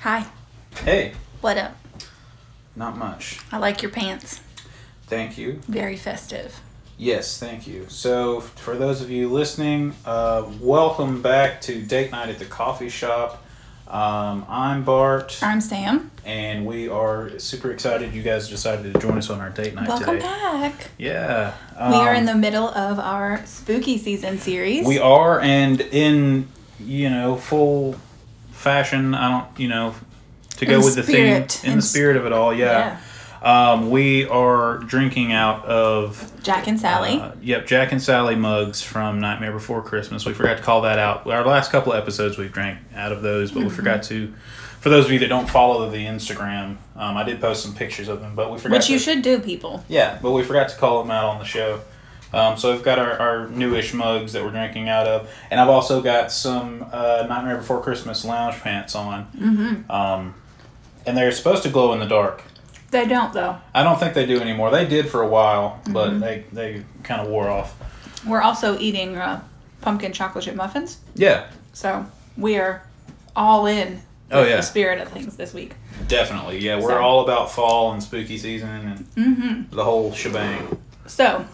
Hi. Hey, What up? not much. I like your pants. Thank you. Very festive. Yes, thank you. So, for those of you listening, uh, welcome back to Date Night at the Coffee Shop. Um, I'm Bart, I'm Sam. and we are super excited you guys decided to join us on our date night Welcome today. back. Yeah. we are um, in the middle of our spooky season series. We are, and in, you know, full fashion, I don't, you know, to go with the theme, in In the spirit of it all, yeah. Um, we are drinking out of Jack and Sally. Uh, yep, Jack and Sally mugs from Nightmare Before Christmas. We forgot to call that out. Our last couple of episodes we've drank out of those, but we forgot to. For those of you that don't follow the Instagram, um, I did post some pictures of them, but we forgot. which to, you should do, people. Yeah, but we forgot to call them out on the show. Um, so I've got our, our newish mugs that we're drinking out of, and I've also got some uh, Nightmare Before Christmas lounge pants on. Mm-hmm. Um, and they're supposed to glow in the dark. They don't, though. I don't think they do anymore. They did for a while, but they, they kind of wore off. We're also eating uh, pumpkin chocolate chip muffins. Yeah, So we are all in Oh, yeah. the spirit of things this week. definitely. Yeah, we're So- all about fall and spooky season and the whole shebang. So,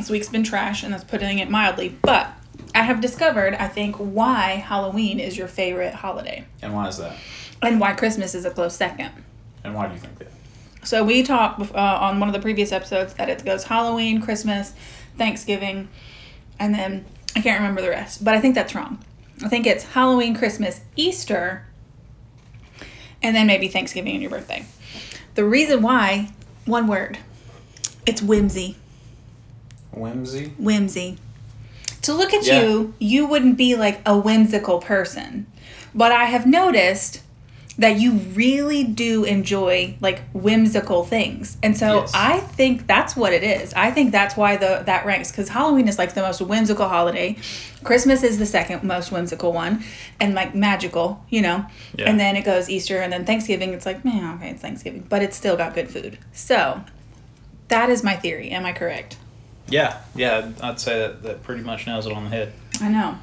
this week's been trash, and that's putting it mildly. But I have discovered, I think, why Halloween is your favorite holiday And why is that? and why Christmas is a close second. And why do you think that? So, we talked uh, on one of the previous episodes that it goes Halloween, Christmas, Thanksgiving, and then I can't remember the rest, but I think that's wrong. I think it's Halloween, Christmas, Easter, and then maybe Thanksgiving and your birthday. The reason why, one word, it's whimsy. Whimsy. whimsy. To look at Yeah. you, you wouldn't be like a whimsical person. But I have noticed that you really do enjoy like whimsical things. And so Yes. I think that's what it is. I think that's why the that ranks cuz Halloween is like the most whimsical holiday. Christmas is the second most whimsical one and like magical, you know. Yeah. And then it goes Easter and then Thanksgiving it's like, man, okay, it's Thanksgiving, but it's still got good food. So, that is my theory. Am I correct? Yeah, yeah. I'd say that that pretty much nails it on the head. I know.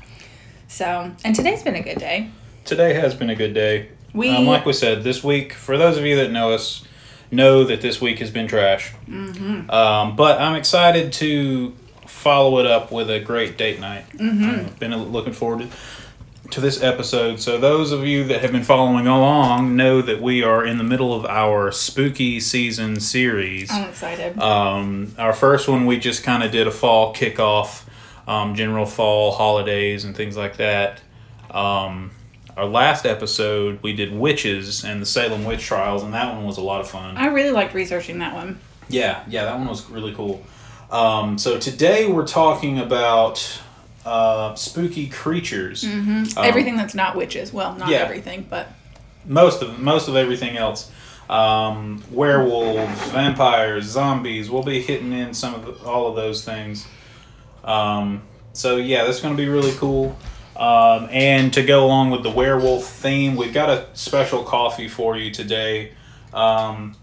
So, and today's been a good day. Today has been a good day. We Um, like we said, this week, for those of you that know us, know that this week has been trash. Mm-hmm. Um, but I'm excited to follow it up with a great date night. Mm-hmm. I've been looking forward to, to this episode. So, those of you that have been following along know that we are in the middle of our spooky season series. I'm excited. Um, our first one, we just kind of did a fall kickoff, um, general fall holidays and things like that. Um, our last episode, we did witches and the Salem witch trials, and that one was a lot of fun. I really liked researching that one. Yeah, yeah, that one was really cool. Um, so today we're talking about uh, spooky creatures. Um, everything that's not witches. Well, not yeah. everything, but most of most of everything else. Um, werewolves, vampires, zombies. We'll be hitting in some of the, all of those things. Um, so yeah, that's going to be really cool. Um, and to go along with the werewolf theme, we've got a special coffee for you today. Um,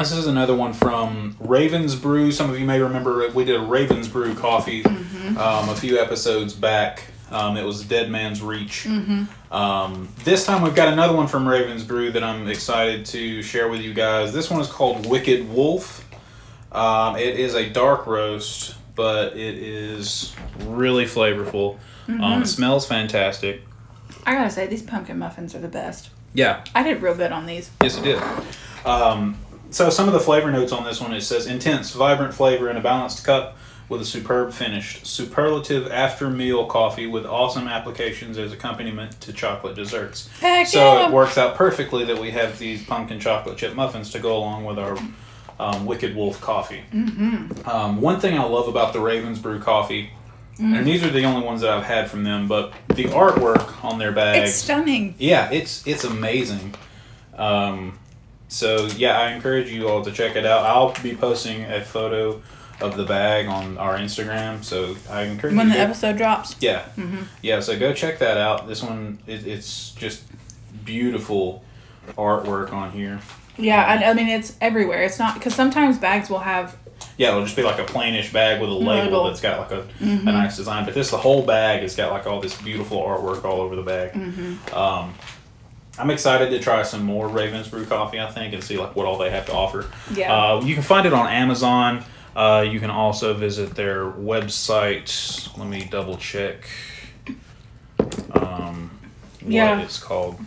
this is another one from Ravens Brew. Some of you may remember we did a Ravens Brew coffee um, a few episodes back. Um, it was Dead Man's Reach. Um, this time we've got another one from Ravens Brew that I'm excited to share with you guys. This one is called Wicked Wolf. Um, it is a dark roast, but it is really flavorful. Um, it smells fantastic. I gotta say, these pumpkin muffins are the best. Yeah, I did real good on these. Yes, you did. So some of the flavor notes on this one it says intense, vibrant flavor in a balanced cup with a superb finish. Superlative after meal coffee with awesome applications as accompaniment to chocolate desserts. Heck so yeah! it works out perfectly that we have these pumpkin chocolate chip muffins to go along with our um, Wicked Wolf coffee. Mm-hmm. Um, one thing I love about the Ravens Brew coffee. Mm. And these are the only ones that I've had from them, but the artwork on their bags It's stunning. yeah, it's it's amazing. Um, so yeah, I encourage you all to check it out. I'll be posting a photo of the bag on our Instagram, so I encourage When you. the episode drops. yeah, mm-hmm. yeah. So go check that out. This one, it, it's just beautiful artwork on here. Yeah, um, I, I mean it's everywhere. It's not because sometimes bags will have Yeah, it'll just be like a plainish bag with a label that's got like a, a mm-hmm. nice design. But this, the whole bag has got like all this beautiful artwork all over the bag. Mm-hmm. Um, I'm excited to try some more Ravens Brew coffee. I think and see like what all they have to offer. Yeah. Uh, you can find it on Amazon. Uh, you can also visit their website. Let me double check. Um, what Yeah. it's called.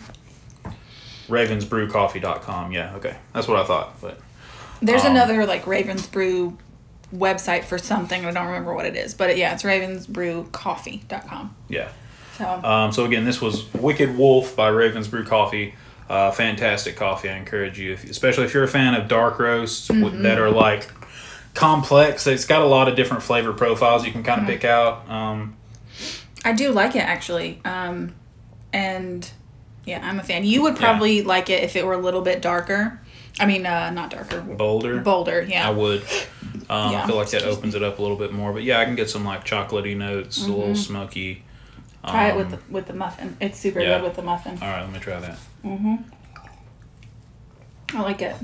Ravensbrewcoffee.com. Yeah. Okay. That's what I thought. But There's Um, another like Ravens Brew website for something. I don't remember what it is, but yeah, it's ravensbrewcoffee.com. yeah. So Um, so again, this was Wicked Wolf by Ravens Brew Coffee. Uh, fantastic coffee. I encourage you, if, especially if you're a fan of dark roasts Mm-hmm. that are like complex. It's got a lot of different flavor profiles you can kind of Mm-hmm. pick out. Um, I do like it actually. Um, and yeah, I'm a fan. You would probably like it if it were a little bit darker. I mean, uh, not darker, Boulder, bolder. Yeah. I would. Um, Yeah. I feel like that opens it up a little bit more. But yeah, I can get some like chocolatey notes, a little smoky. Try it with Um, the with the muffin. It's super yeah. good with the muffin. All right, let me try that. Mhm. I like it.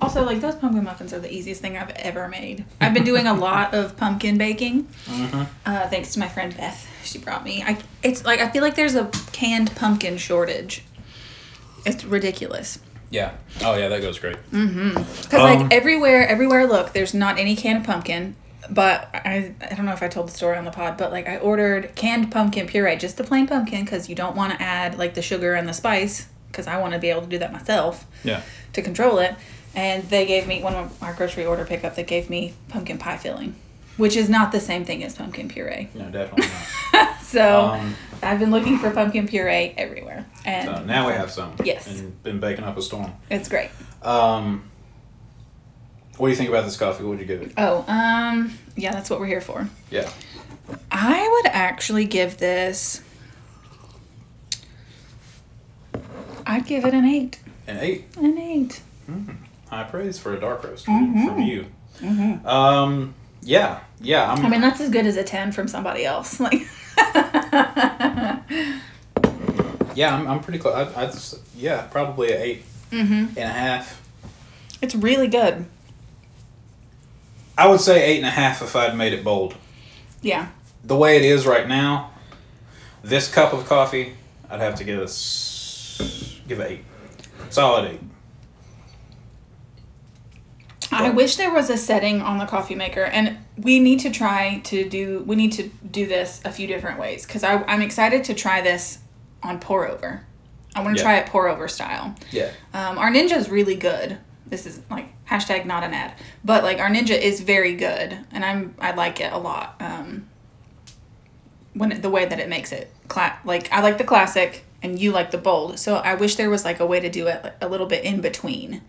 Also, like those pumpkin muffins are the easiest thing I've ever made. I've been doing a lot of pumpkin baking, Mm-hmm. uh, thanks to my friend Beth. She brought me. I it's like I feel like there's a canned pumpkin shortage. It's ridiculous. Yeah. Oh yeah, that goes great. Mhm. Because Um, like everywhere, everywhere I look, there's not any canned pumpkin. But I, I don't know if I told the story on the pod, but like I ordered canned pumpkin puree, just the plain pumpkin, because you don't want to add like the sugar and the spice, because I want to be able to do that myself Yeah. to control it. And they gave me one of our grocery order pickup. They gave me pumpkin pie filling, which is not the same thing as pumpkin puree. No, definitely not. So Um, I've been looking for pumpkin puree everywhere, and so now we have some. Yes. And been baking up a storm. it's great. Um, what do you think about this coffee? What would you give it? Oh, um, yeah, that's what we're here for. Yeah. I would actually give this. I'd give it an eight. An eight. An eight. High praise for a dark roast Mm-hmm. from you. Um, yeah, yeah. I'm, I mean, that's as good as a ten from somebody else. Like, yeah, I'm, I'm pretty close. I'd, I'd, s- yeah, probably an 8 Mm-hmm. and a half. it's really good. I would say eight and a half if I'd made it bold. Yeah. The way it is right now, this cup of coffee, I'd have to give us give it eight, solid eight. I wish there was a setting on the coffee maker, and we need to try to do. We need to do this a few different ways because I'm excited to try this on pour over. I want to Yeah. try it pour over style. Yeah. Um, our ninja is really good. This is like hashtag not an ad, but like our ninja is very good, and I'm I like it a lot. Um, when it, the way that it makes it, cla- like I like the classic, and you like the bold. So I wish there was like a way to do it a little bit in between.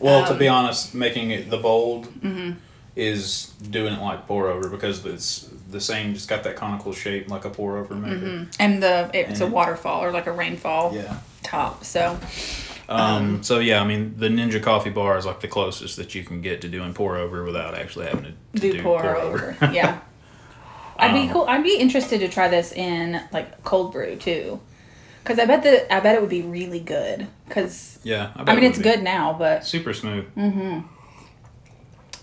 Well, Um, to be honest, making it the bold mm-hmm. is doing it like pour over because it's the same. Just got that conical shape like a pour over maker. And the it's a And- waterfall or like a rainfall Yeah. top. So Um, so yeah, I mean the Ninja Coffee Bar is like the closest that you can get to doing pour over without actually having to, to do, pour, over. yeah. I'd be Um, cool. I'd be interested to try this in like cold brew too, because I bet that I bet it would be really good. Because yeah, I, bet mean it it's be. good now, but super smooth. Mm-hmm.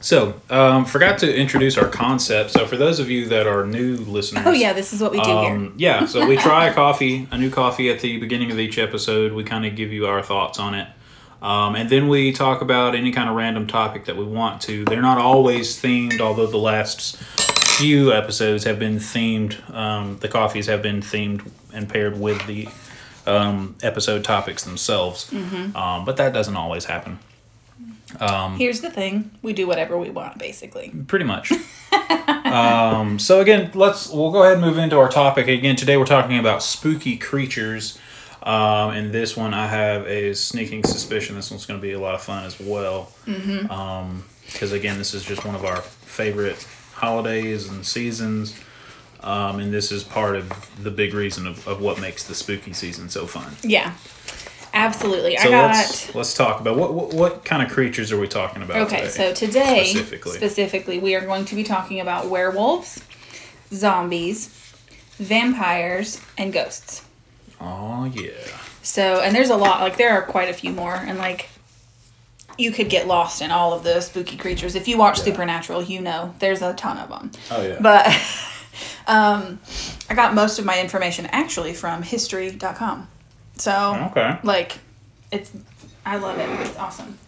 So, um, forgot to introduce our concept. So, for those of you that are new listeners, oh yeah, this is what we do here. Um, yeah, so we try a coffee, a new coffee at the beginning of each episode. We kind of give you our thoughts on it. Um, and then we talk about any kind of random topic that we want to. They're not always themed, although the last few episodes have been themed. Um, the coffees have been themed and paired with the um, episode topics themselves. Mm-hmm. Um, but that doesn't always happen. Um, Here's the thing: we do whatever we want, basically. pretty much. um, so again, let's we'll go ahead and move into our topic again. Today we're talking about spooky creatures. Um, and this one I have a sneaking suspicion this one's going to be a lot of fun as well. Because again, this is just one of our favorite holidays and seasons. Um, and this is part of the big reason of, of what makes the spooky season so fun. Yeah, absolutely. So I got. let's let's talk about what, what what kind of creatures are we talking about Okay, today? so today specifically. specifically, we are going to be talking about werewolves, zombies, vampires, and ghosts. oh yeah. So, and there's a lot, like, there are quite a few more, and like, you could get lost in all of the spooky creatures. If you watch Yeah. Supernatural, you know there's a ton of them. Oh yeah. But um, I got most of my information actually from history.com. So Okay. like it's I love it. It's awesome.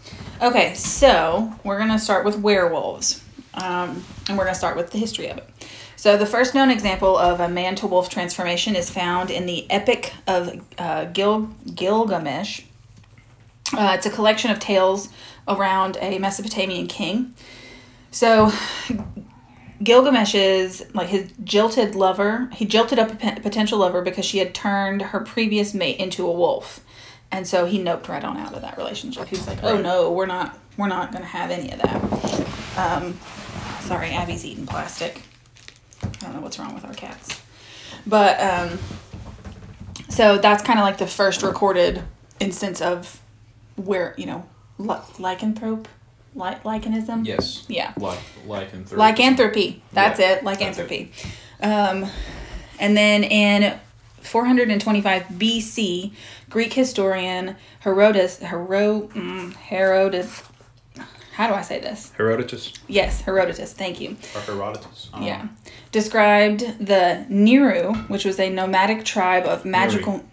Okay, so we're gonna start with werewolves. Um, and we're gonna start with the history of it. So the first known example of a man to wolf transformation is found in the Epic of uh, Gil- Gilgamesh. Uh, it's a collection of tales around a Mesopotamian king. So Gilgamesh's like his jilted lover, he jilted up a potential lover because she had turned her previous mate into a wolf, and so he noped right on out of that relationship. He was like, "Oh no, we're not, we're not gonna have any of that." Um, sorry, Abby's eating plastic. I don't know what's wrong with our cats, but um, so that's kind of like the first recorded instance of where you know lycanthrope, li- licanism. Yes. Yeah. Like lycanthropy. Lycanthropy. That's Yeah, it. Lycanthropy. Um, and then in 425 BC, Greek historian Herodotus, Hero, mm, Herodotus, how do I say this? Herodotus Yes, Herodotus. Thank you. or Herodotus. Yeah. Described the Niru, which was a nomadic tribe of magical.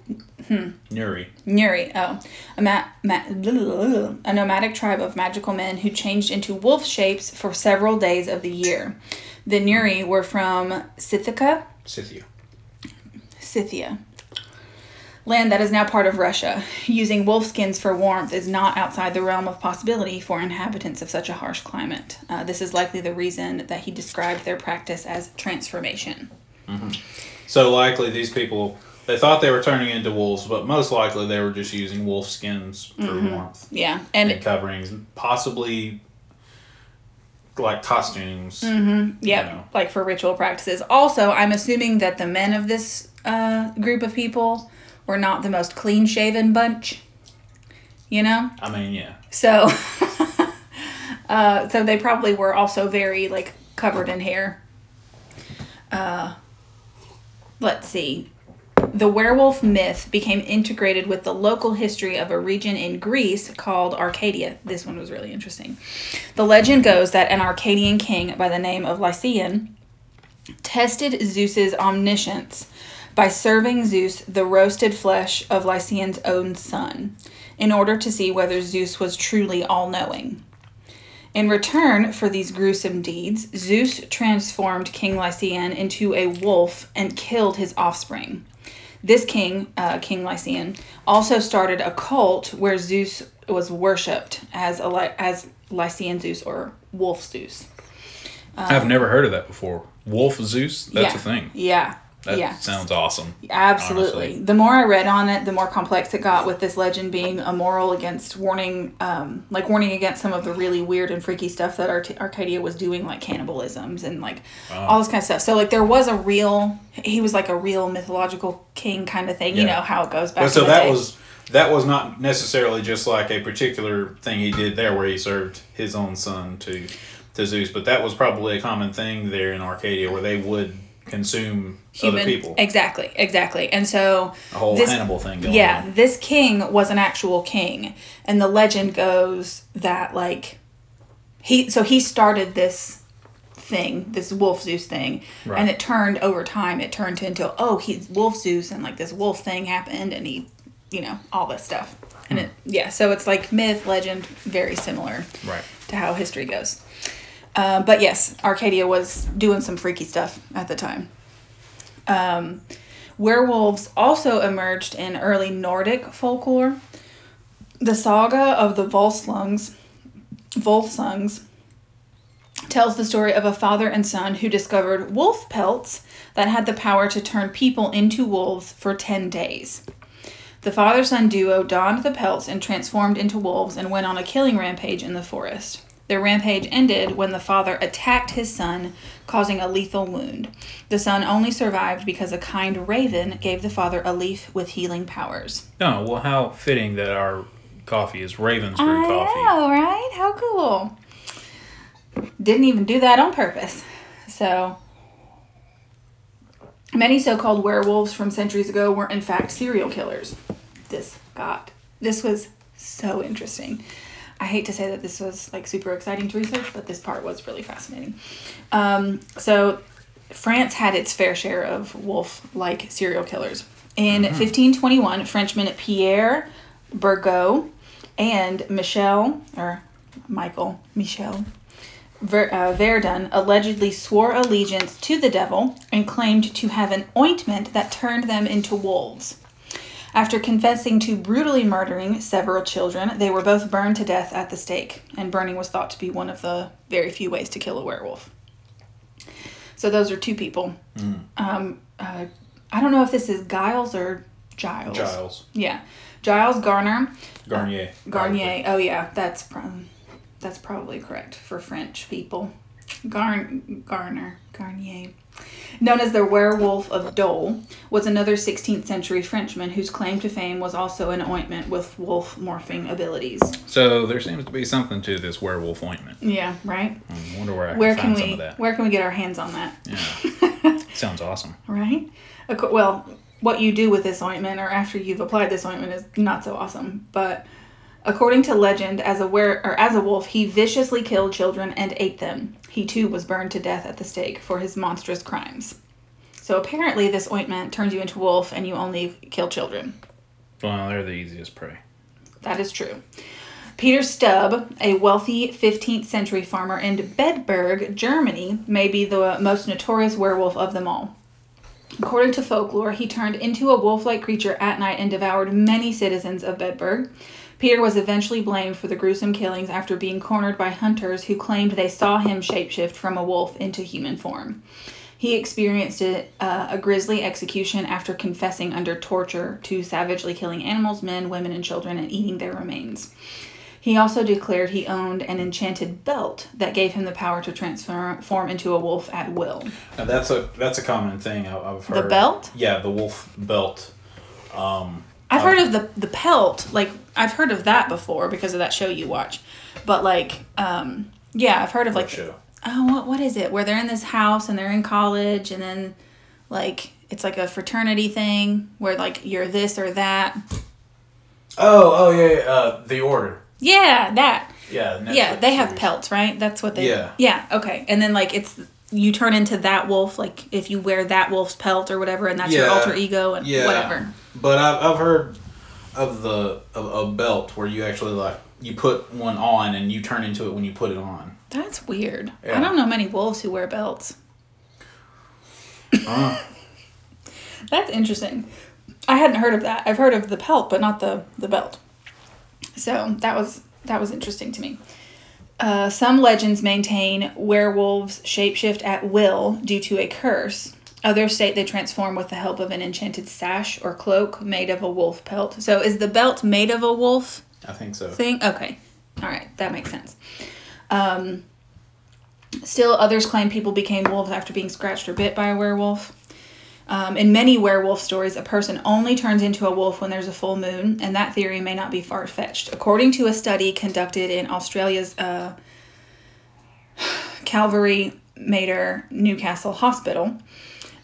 Hmm, Nuri. Nuri, oh, a, ma- ma- a nomadic tribe of magical men who changed into wolf shapes for several days of the year. The Nuri were from Scythica, Scythia. Scythia, land that is now part of Russia. Using wolf skins for warmth is not outside the realm of possibility for inhabitants of such a harsh climate. Uh, this is likely the reason that he described their practice as transformation. So likely these people they thought they were turning into wolves, but most likely they were just using wolf skins for Mm-hmm. warmth Yeah, and and coverings, possibly like costumes. Yep, you know. like for ritual practices. Also, I'm assuming that the men of this uh, group of people were not the most clean shaven bunch. You know? I mean, yeah. So uh, so they probably were also very like covered in hair. Uh let's see. The werewolf myth became integrated with the local history of a region in Greece called Arcadia. This one was really interesting. The legend goes that an Arcadian king by the name of Lycian tested Zeus's omniscience by serving Zeus the roasted flesh of Lycian's own son in order to see whether Zeus was truly all knowing. In return for these gruesome deeds, Zeus transformed King Lycian into a wolf and killed his offspring. This king, uh, King Lycian, also started a cult where Zeus was worshipped as a Ly- as Lycian Zeus or Wolf Zeus. I've never heard of that before. Wolf Zeus? That's yeah. a thing. Yeah. That yeah. sounds awesome. Absolutely. honestly. The more I read on it, the more complex it got with this legend being a moral against warning, um, like warning against some of the really weird and freaky stuff that Art- Arcadia was doing, like cannibalisms and like all this kind of stuff. So like there was a real, he was like a real mythological king kind of thing. You know how it goes back. But so that day. was that was not necessarily just like a particular thing he did there where he served his own son to to Zeus, but that was probably a common thing there in Arcadia where they would consume other people. Exactly, exactly. And so A whole this- Hannibal thing going yeah, on. this king was an actual king, and the legend goes that like he so he started this thing, this wolf Zeus thing, Right. and it turned over time. It turned into oh he's wolf Zeus, and like this wolf thing happened, and he, you know, all this stuff, and hmm. it yeah. So it's like myth, legend, very similar Right. to how history goes. Uh, but yes, Arcadia was doing some freaky stuff at the time. Um, werewolves also emerged in early Nordic folklore. The saga of the Volsungs, Volsungs tells the story of a father and son who discovered wolf pelts that had the power to turn people into wolves for 10 days. The father son duo donned the pelts and transformed into wolves and went on a killing rampage in the forest. Their rampage ended when the father attacked his son, causing a lethal wound. The son only survived because a kind raven gave the father a leaf with healing powers. No, well, how fitting that our coffee is Ravens I Brew coffee. know, right? How cool. Didn't even do that on purpose. So, many so called werewolves from centuries ago were in fact serial killers. This got, this was so interesting. I hate to say that this was like super exciting to research, but this part was really fascinating. Um, so, France had its fair share of wolf like serial killers. In 1521, Frenchmen Pierre Burgot and Michel, or Michael Michel Ver, uh, Verdun, allegedly swore allegiance to the devil and claimed to have an ointment that turned them into wolves. After confessing to brutally murdering several children, they were both burned to death at the stake, and burning was thought to be one of the very few ways to kill a werewolf. So those are two people. Um, uh, I don't know if this is Giles or Giles. Giles Yeah, Giles Garner. Garnier. Garnier. Oh yeah, that's pro- that's probably correct for French people. Garn Garner Garnier. Known as the Werewolf of Dole, was another 16th century Frenchman whose claim to fame was also an ointment with wolf morphing abilities. So there seems to be something to this werewolf ointment. Yeah, right. I wonder where I Where can can find some we of that. where can we get our hands on that? Yeah. Sounds awesome. Right? Well, what you do with this ointment or after you've applied this ointment is not so awesome. But according to legend, as a were or as a wolf, he viciously killed children and ate them. He too was burned to death at the stake for his monstrous crimes. So apparently, this ointment turns you into a wolf, and you only kill children. Well, they're the easiest prey. That is true. Peter Stubb, a wealthy 15th century farmer in Bedburg, Germany, may be the most notorious werewolf of them all. According to folklore, he turned into a wolf like creature at night and devoured many citizens of Bedburg. Peter was eventually blamed for the gruesome killings after being cornered by hunters who claimed they saw him shapeshift from a wolf into human form. He experienced a, uh, a grisly execution after confessing under torture to savagely killing animals, men, women, and children and eating their remains. He also declared he owned an enchanted belt that gave him the power to transform into a wolf at will. Now, that's a that's a common thing I- I've heard. The belt? Yeah, the wolf belt. Um, I've heard of the the pelt, like I've heard of that before because of that show you watch. But like, um, yeah, I've heard of like show. oh what what is it? Where they're in this house and they're in college and then like it's like a fraternity thing where like you're this or that. Oh, oh yeah, yeah uh, the order. Yeah, that. Yeah. the Yeah, Netflix they have series. pelts, right? That's what they. Yeah. Yeah. Okay, and then like it's you turn into that wolf, like if you wear that wolf's pelt or whatever, and that's your Yeah. alter ego and Yeah. whatever. But I've, I've heard of the of a belt where you actually like you put one on and you turn into it when you put it on. That's weird. I don't know many wolves who wear belts. Uh, That's interesting. I hadn't heard of that. I've heard of the pelt, but not the the belt. So that was that was interesting to me. Uh, some legends maintain werewolves shapeshift at will due to a curse. Others state they transform with the help of an enchanted sash or cloak made of a wolf pelt. So is the belt made of a wolf I think so. thing? Okay. All right. That makes sense. Um, still, others claim people became wolves after being scratched or bit by a werewolf. Um, in many werewolf stories, a person only turns into a wolf when there's a full moon, and that theory may not be far fetched. According to a study conducted in Australia's uh, Calvary Mater Newcastle Hospital,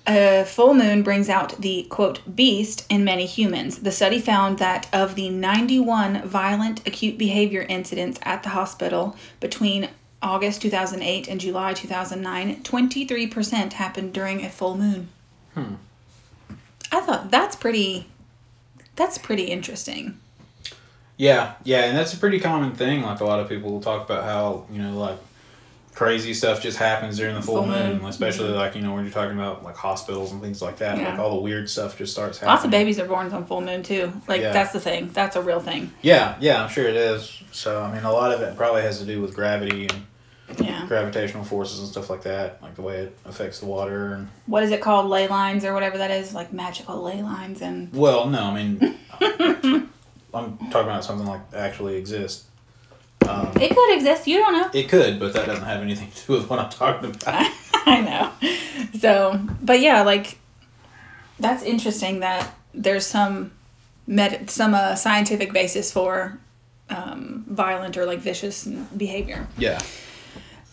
a full moon brings out the quote beast in many humans. The study found that of the 91 violent acute behavior incidents at the hospital between August 2008 and July 2009, 23% happened during a full moon. Hmm. I thought that's pretty that's pretty interesting. Yeah, yeah, and that's a pretty common thing. Like a lot of people will talk about how you know like crazy stuff just happens during the full, Full moon, moon. especially mm-hmm. like you know when you're talking about like hospitals and things like that. Yeah. Like all the weird stuff just starts happening. Lots of babies are born on full moon too. Like Yeah. that's the thing. That's a real thing. Yeah, yeah, I'm sure it is. So I mean, a lot of it probably has to do with gravity and Yeah. gravitational forces and stuff like that, like the way it affects the water. And What is it called? Ley lines or whatever that is, like magical ley lines and well, no, I mean, I'm talking about something like actually exists. Um, it could exist. You don't know. it could, but that doesn't have anything to do with what I'm talking about. I know. So, but yeah, like that's interesting that there's some med some uh, scientific basis for um, violent or like vicious behavior. Yeah.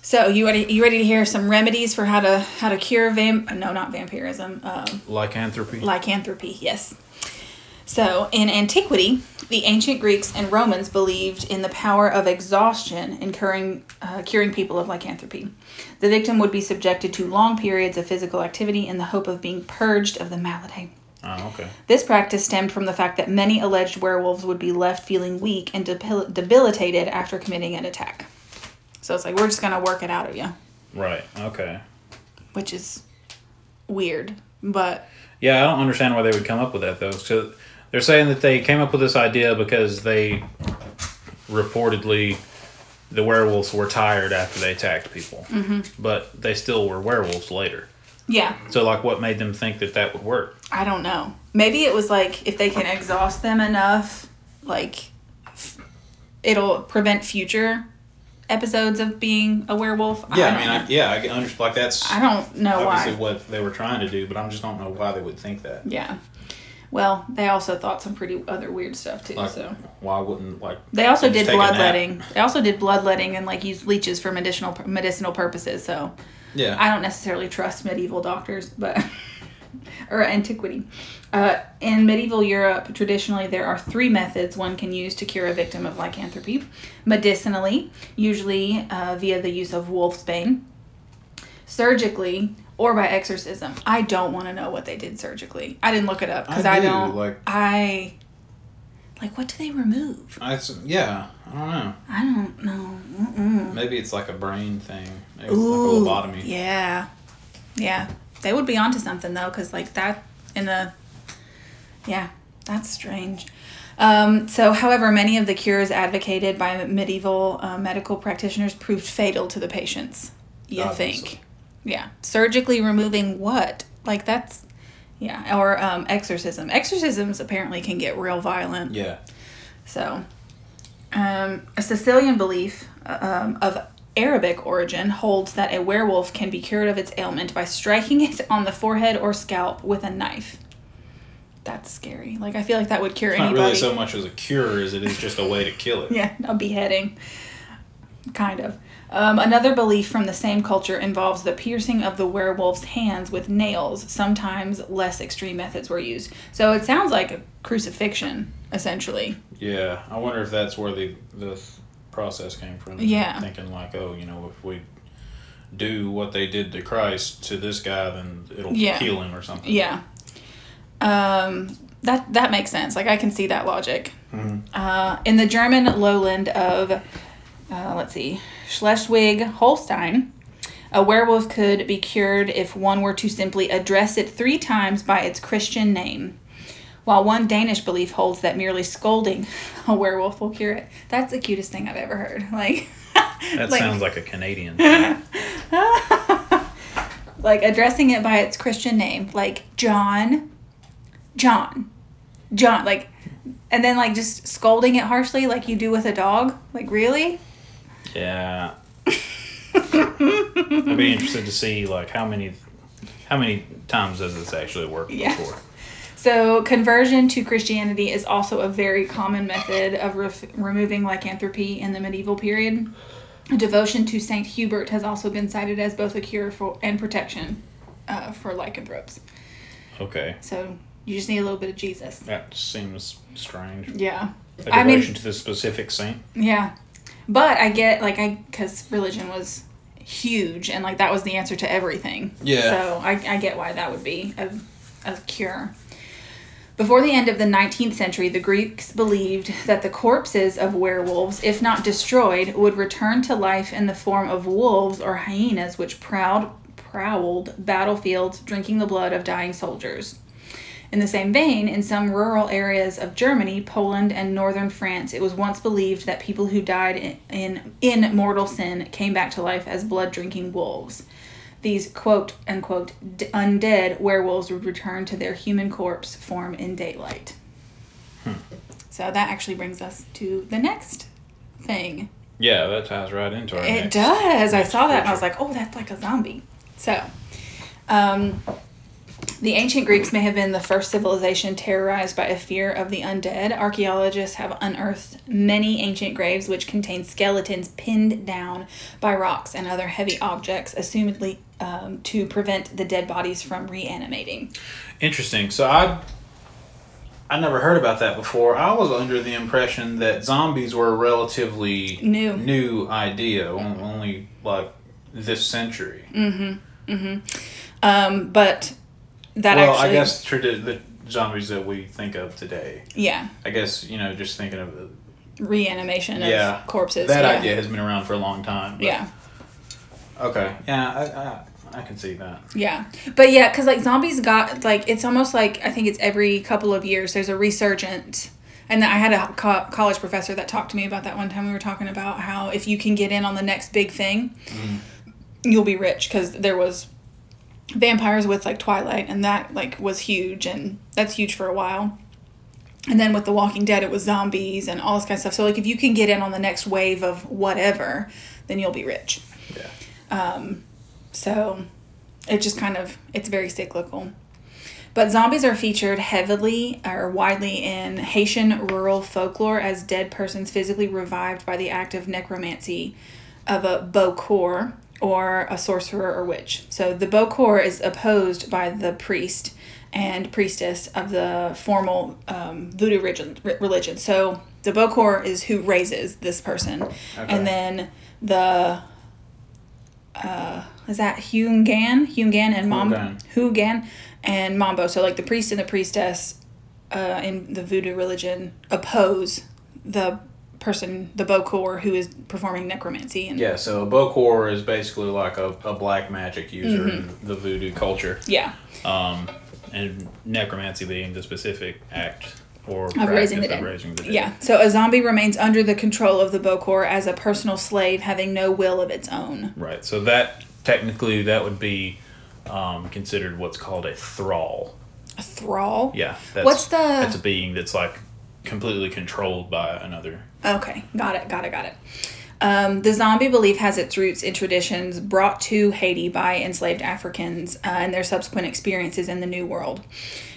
So you ready? You ready to hear some remedies for how to how to cure vamp? No, not vampirism. Um, Lycanthropy. lycanthropy. Yes. So in antiquity, the ancient Greeks and Romans believed in the power of exhaustion in curing, uh, curing people of lycanthropy. The victim would be subjected to long periods of physical activity in the hope of being purged of the malady. Oh, okay. This practice stemmed from the fact that many alleged werewolves would be left feeling weak and debil- debilitated after committing an attack. So it's like, we're just going to work it out of you, Right. Okay. which is weird. But Yeah, I don't understand why they would come up with that though. So they're saying that they came up with this idea because they reportedly the werewolves were tired after they attacked people, mm-hmm. but they still were werewolves later. yeah, So like, what made them think that that would work? I don't know. Maybe it was like if they can exhaust them enough, like f- it'll prevent future episodes of being a werewolf. Yeah, I, don't mean. I, yeah, I get- under, like that's I don't know obviously why. what they were trying to do, but I just don't know why they would think that. Yeah. Well, they also thought some pretty other weird stuff too. Like, so why wouldn't like they also did bloodletting. They also did bloodletting and like used leeches for medicinal medicinal purposes. So Yeah, I don't necessarily trust medieval doctors, but or antiquity. Uh, in medieval Europe, traditionally there are three methods one can use to cure a victim of lycanthropy: medicinally, usually uh, via the use of wolfsbane; surgically, or by exorcism. I don't want to know what they did surgically. I didn't look it up because I I, do, don't. like- I like what do they remove? I, yeah, I don't know. I don't know. Mm-mm. Maybe it's like a brain thing. Maybe it's Ooh, like a lobotomy. Yeah, yeah. They would be onto something though, because like that in the, yeah, that's strange. Um, so, however, many of the cures advocated by medieval uh, medical practitioners proved fatal to the patients. You Obviously. think? Yeah, surgically removing what? Like that's, yeah, or um, exorcism. Exorcisms apparently can get real violent. Yeah. So, um, a Sicilian belief uh, um, of Arabic origin holds that a werewolf can be cured of its ailment by striking it on the forehead or scalp with a knife. That's scary. Like I feel like that would cure It's not anybody. really so much as a cure as it is just a way to kill it. Yeah, a beheading. Kind of. Um, another belief from the same culture involves the piercing of the werewolf's hands with nails. Sometimes less extreme methods were used. So it sounds like a crucifixion, essentially. Yeah, I wonder if that's where the the process came from. Yeah. thinking like, oh, you know, if we do what they did to Christ to this guy, then it'll Yeah. heal him or something. Yeah. Um, that that makes sense. Like I can see that logic. Mhm. Uh, in the German lowland of, uh, let's see, Schleswig Holstein, a werewolf could be cured if one were to simply address it three times by its Christian name. While one Danish belief holds that merely scolding a werewolf will cure it. That's the cutest thing I've ever heard. Like That like- sounds like a Canadian. like addressing it by its Christian name, like John, John, John, like, and then like just scolding it harshly, like you do with a dog. Like, really? Yeah. I'd be interested to see like how many how many times does this actually work Yeah. before? So, conversion to Christianity is also a very common method of ref- removing lycanthropy in the medieval period. Devotion to Saint Hubert has also been cited as both a cure for and protection uh, for lycanthropes. Okay, So, you just need a little bit of Jesus. that seems strange. Yeah. A I mean- devotion to the specific saint. Yeah. But I get, like, I, because religion was huge and, like, that was the answer to everything. Yeah. So I, I get why that would be a, a cure. Before the end of the 19th century, the Greeks believed that the corpses of werewolves, if not destroyed, would return to life in the form of wolves or hyenas, which prowled, prowled battlefields, drinking the blood of dying soldiers. In the same vein, in some rural areas of Germany, Poland, and northern France, it was once believed that people who died in, in, in mortal sin came back to life as blood drinking wolves. These quote unquote d- undead werewolves would return to their human corpse form in daylight. So that actually brings us to the next thing. Yeah, that ties right into our. It next- does. I saw that and I was like, oh, that's like a zombie. So, um, the ancient Greeks may have been the first civilization terrorized by a fear of the undead. Archaeologists have unearthed many ancient graves which contain skeletons pinned down by rocks and other heavy objects, assumedly um, to prevent the dead bodies from reanimating. Interesting. So I I never heard about that before. I was under the impression that zombies were a relatively New. new idea, only like this century. Mm-hmm. Mm-hmm. Um, but that well, actually. I guess tradi- the zombies that we think of today. Yeah. I guess you know, just thinking of the Reanimation of Yeah. corpses. that yeah. idea has been around for a long time. but- Yeah. Okay. Yeah, I, I I can see that. Yeah. But yeah, because like zombies got like it's almost like I think it's every couple of years there's a resurgence. And I had a co- college professor that talked to me about that one time. We were talking about how if you can get in on the next big thing, mm. you'll be rich because there was vampires with like Twilight, and that like was huge, and that's huge for a while. And then with The Walking Dead, it was zombies and all this kind of stuff. So like if you can get in on the next wave of whatever, then you'll be rich. Yeah. Um, So it just kind of it's very cyclical. But zombies are featured heavily or widely in Haitian rural folklore as dead persons physically revived by the act of necromancy of a Bokor or a sorcerer or witch. So the Bokor is opposed by the priest and priestess of the formal um, voodoo religion, religion. So the Bokor is who raises this person. Okay. And then the uh, is that Houngan, Houngan and Hugan. Hugan and Mambo. So like the priest and the priestess uh, in the voodoo religion oppose the person, the Bokor, who is performing necromancy. And Yeah, so a Bokor is basically like a, a black magic user Mm-hmm. in the voodoo culture. yeah, Um, and necromancy being the specific act or of raising the dead. raising the dead. Yeah, so a zombie remains under the control of the Bokor as a personal slave, having no will of its own. Right. So that technically that would be um, considered what's called a thrall. A thrall. Yeah. That's, What's the- That's a being that's like completely controlled by another. Okay, got it, got it, got it. Um, the zombie belief has its roots in traditions brought to Haiti by enslaved Africans uh, and their subsequent experiences in the New World.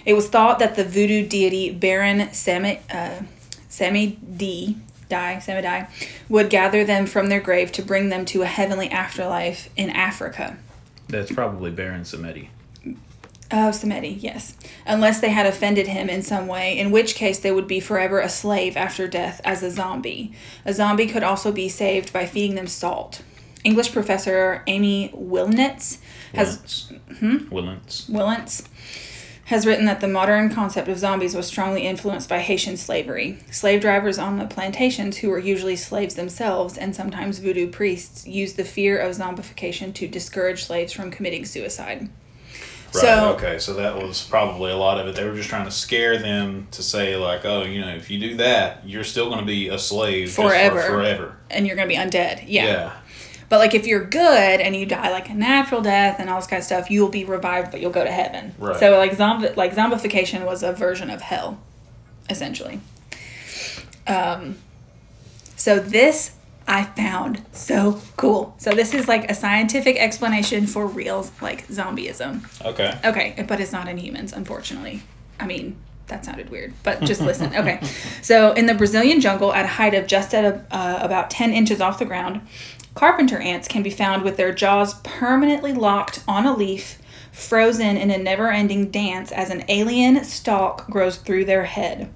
It was thought that the voodoo deity Baron Sami, uh, Samedi, die, Samedi, would gather them from their grave to bring them to a heavenly afterlife in Africa. That's probably Baron Samedi. Oh, Samedi, yes. Unless they had offended him in some way, in which case they would be forever a slave after death as a zombie. A zombie could also be saved by feeding them salt. English professor Amy Wilnitz has Wilentz. Hmm? Wilentz. Wilentz has written that the modern concept of zombies was strongly influenced by Haitian slavery. Slave drivers on the plantations, who were usually slaves themselves, and sometimes voodoo priests, used the fear of zombification to discourage slaves from committing suicide. Right. So- okay. So that was probably a lot of it. They were just trying to scare them to say like, oh, you know, if you do that, you're still going to be a slave just for Forever. forever. and you're gonna be undead. Yeah. Yeah. But like if you're good and you die like a natural death and all this kind of stuff, you'll be revived, but you'll go to heaven. Right. So like zombi like zombification was a version of hell, essentially. Um, so this I found so cool. So this is like a scientific explanation for real like zombieism. Okay. Okay, but it's not in humans, unfortunately. I mean, that sounded weird, but just listen. Okay, so in the Brazilian jungle, at a height of just at a, uh, about 10 inches off the ground, carpenter ants can be found with their jaws permanently locked on a leaf, frozen in a never ending dance as an alien stalk grows through their head.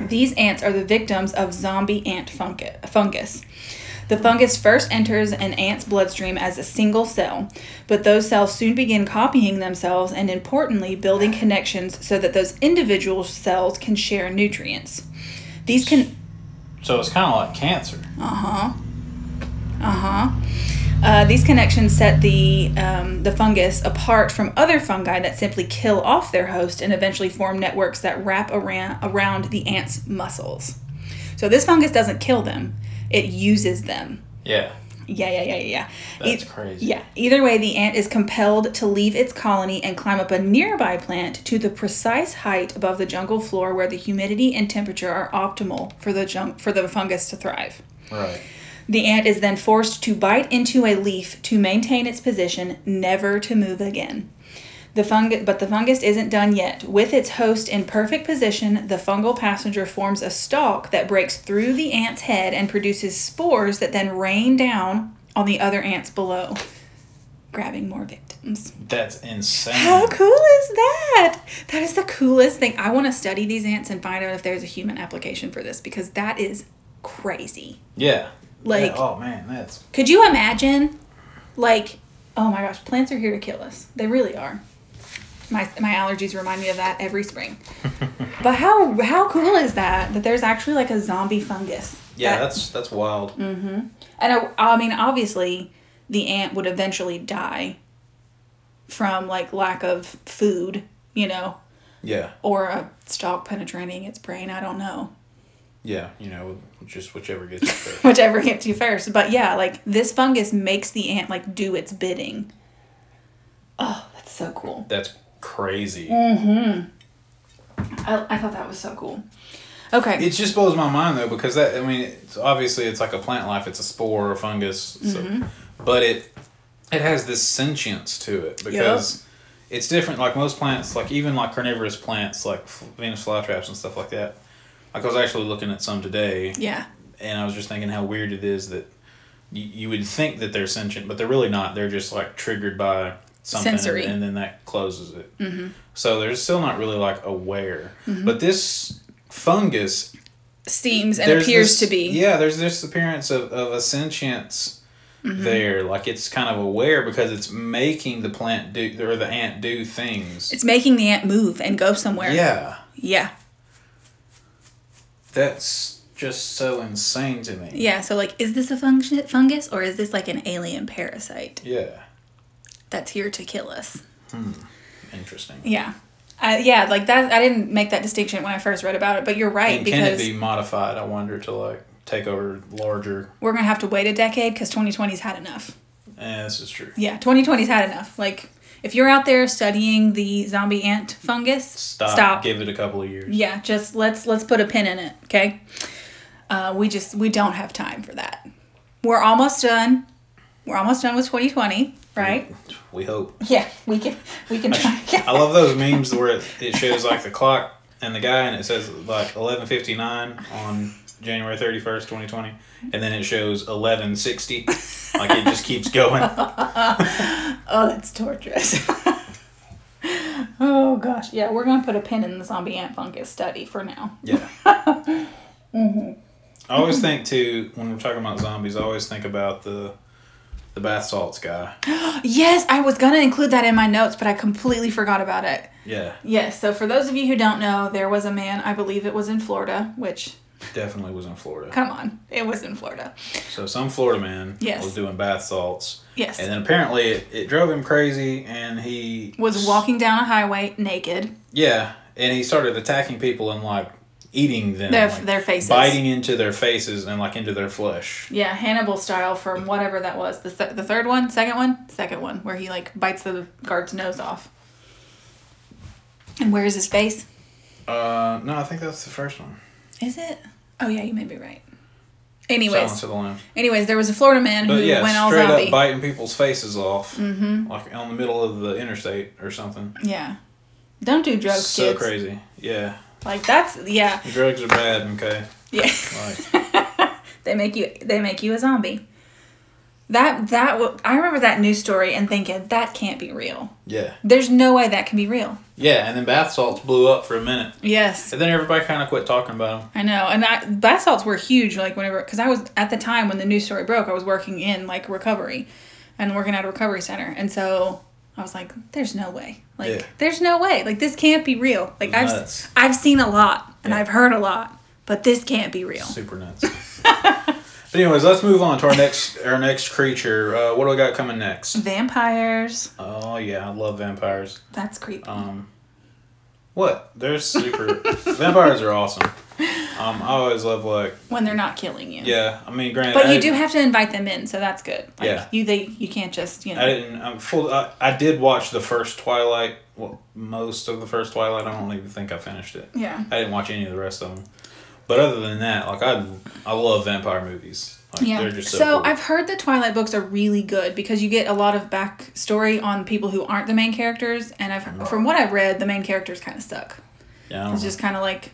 These ants are the victims of zombie ant fungus. The fungus first enters an ant's bloodstream as a single cell, but those cells soon begin copying themselves and, importantly, building connections so that those individual cells can share nutrients. These can. So it's kind of like cancer. Uh huh. Uh huh. Uh, these connections set the um, the fungus apart from other fungi that simply kill off their host and eventually form networks that wrap around around the ant's muscles. So this fungus doesn't kill them; it uses them. Yeah. Yeah, yeah, yeah, yeah. That's E- crazy. Yeah. Either way, the ant is compelled to leave its colony and climb up a nearby plant to the precise height above the jungle floor where the humidity and temperature are optimal for the jung- for the fungus to thrive. Right. The ant is then forced to bite into a leaf to maintain its position, never to move again. The fungus, but the fungus isn't done yet. With its host in perfect position, the fungal passenger forms a stalk that breaks through the ant's head and produces spores that then rain down on the other ants below, grabbing more victims. That's insane. How cool is that? That is the coolest thing. I want to study these ants and find out if there's a human application for this because that is crazy. Yeah. Like- Yeah, oh man, that's Could you imagine, like, oh my gosh, plants are here to kill us. They really are. My my allergies remind me of that every spring. but how how cool is that? That there's actually like a zombie fungus. Yeah, That- that's that's wild. Mm-hmm. and I, I mean obviously the ant would eventually die from like lack of food, you know, Yeah, or a stalk penetrating its brain. I don't know. Yeah. You know, just whichever gets you first. whichever gets you first. But yeah, like this fungus makes the ant like do its bidding. Oh, that's so cool. That's crazy. Mm-hmm. I, I thought that was so cool. Okay. It just blows my mind though because that I mean it's obviously it's like a plant life it's a spore or fungus so, Mm-hmm. but it it has this sentience to it because it's different like most plants like even like carnivorous plants like Venus flytraps and stuff like that like I was actually looking at some today yeah. and I was just thinking how weird it is that you, you would think that they're sentient but they're really not they're just like triggered by something and- Sensory. And, then that closes it mm-hmm. so they're still not really like aware Mm-hmm. but this fungus Seems and appears this- to be. Yeah, there's this appearance of, of a sentience Mm-hmm. there. Like it's kind of aware because it's making the plant do or the ant do things. It's making the ant move and go somewhere. yeah, Yeah. That's just so insane to me. Yeah. So like, is this a function fungus or is this like an alien parasite Yeah, that's here to kill us? Hmm. Interesting. Yeah. I, yeah, like that. I didn't make that distinction when I first read about it, but you're right And can it because be modified? I wonder to like take over larger. we're gonna have to wait a decade because 2020's had enough. Eh, this is true. Yeah, 2020's had enough. Like, if you're out there studying the zombie ant fungus, Stop. stop. Give it a couple of years. Yeah, just let's let's put a pin in it, okay? Uh, we just we don't have time for that. We're almost done. We're almost done with 2020, right? We hope. Yeah, we can we can try. I love those memes where it, it shows like the clock and the guy and it says like 11:59 on January 31st, 2020 and then it shows 11:60 like it just keeps going. oh, that's torturous. oh gosh, yeah, we're gonna put a pin in the zombie ant fungus study for now. Yeah. Mm-hmm. I always think too when we're talking about zombies, I always think about the the bath salts guy. Yes, I was gonna include that in my notes, but I completely forgot about it. Yeah, Yes, so for those of you who don't know, there was a man, I believe it was in Florida, which, definitely was in Florida. come on, it was in Florida. So some Florida man Yes. was doing bath salts Yes. and then apparently it, it drove him crazy and he was walking down a highway naked. Yeah, and he started attacking people and like eating them, Their- like, their faces. biting into their faces and like into their flesh. Yeah, Hannibal style from whatever that was. The, th- the third one, second one, where he like bites the guard's nose off. And where is his face? Uh, no, I think that's the first one. Is it? Oh yeah, you may be right. Silence Anyways, of the Lambs. anyways, there was a Florida man who yeah, went all straight zombie. up biting people's faces off, mm-hmm. like on the middle of the interstate or something. yeah. Don't do drugs, so kids. crazy. Yeah, Like that's yeah, drugs are bad. Okay, yeah. like they make you they make you a zombie. That that w- I remember that news story and thinking that can't be real. yeah, There's no way that can be real. yeah. And then bath salts blew up for a minute, Yes, and then everybody kind of quit talking about them. I know. And I, bath salts were huge. Like whenever, because I was at the time when the news story broke, I was working in like recovery, and working at a recovery center, and so I was like, "There's no way. Like, Yeah. there's no way. Like this can't be real. Like I've Nuts. I've seen a lot and Yeah. I've heard a lot, but this can't be real." Super nuts. but anyways, let's move on to our next our next creature. Uh, what do we got coming next? Vampires. Oh yeah, I love vampires. That's creepy. Um, what? They're super. vampires are awesome. Um, I always love like when they're not killing you. yeah. I mean, granted, But I you do have to invite them in, so that's good. Like, Yeah. You they you can't just you know. I didn't. I'm full. I, I did watch the first Twilight. Well, most of the first Twilight. I don't even think I finished it. yeah. I didn't watch any of the rest of them. But other than that, like I, I love vampire movies. Like, Yeah. They're just so, so cool. I've heard the Twilight books are really good because you get a lot of backstory on people who aren't the main characters, and I've mm-hmm. from what I've read, the main characters kind of suck. yeah, It's know. just kind of like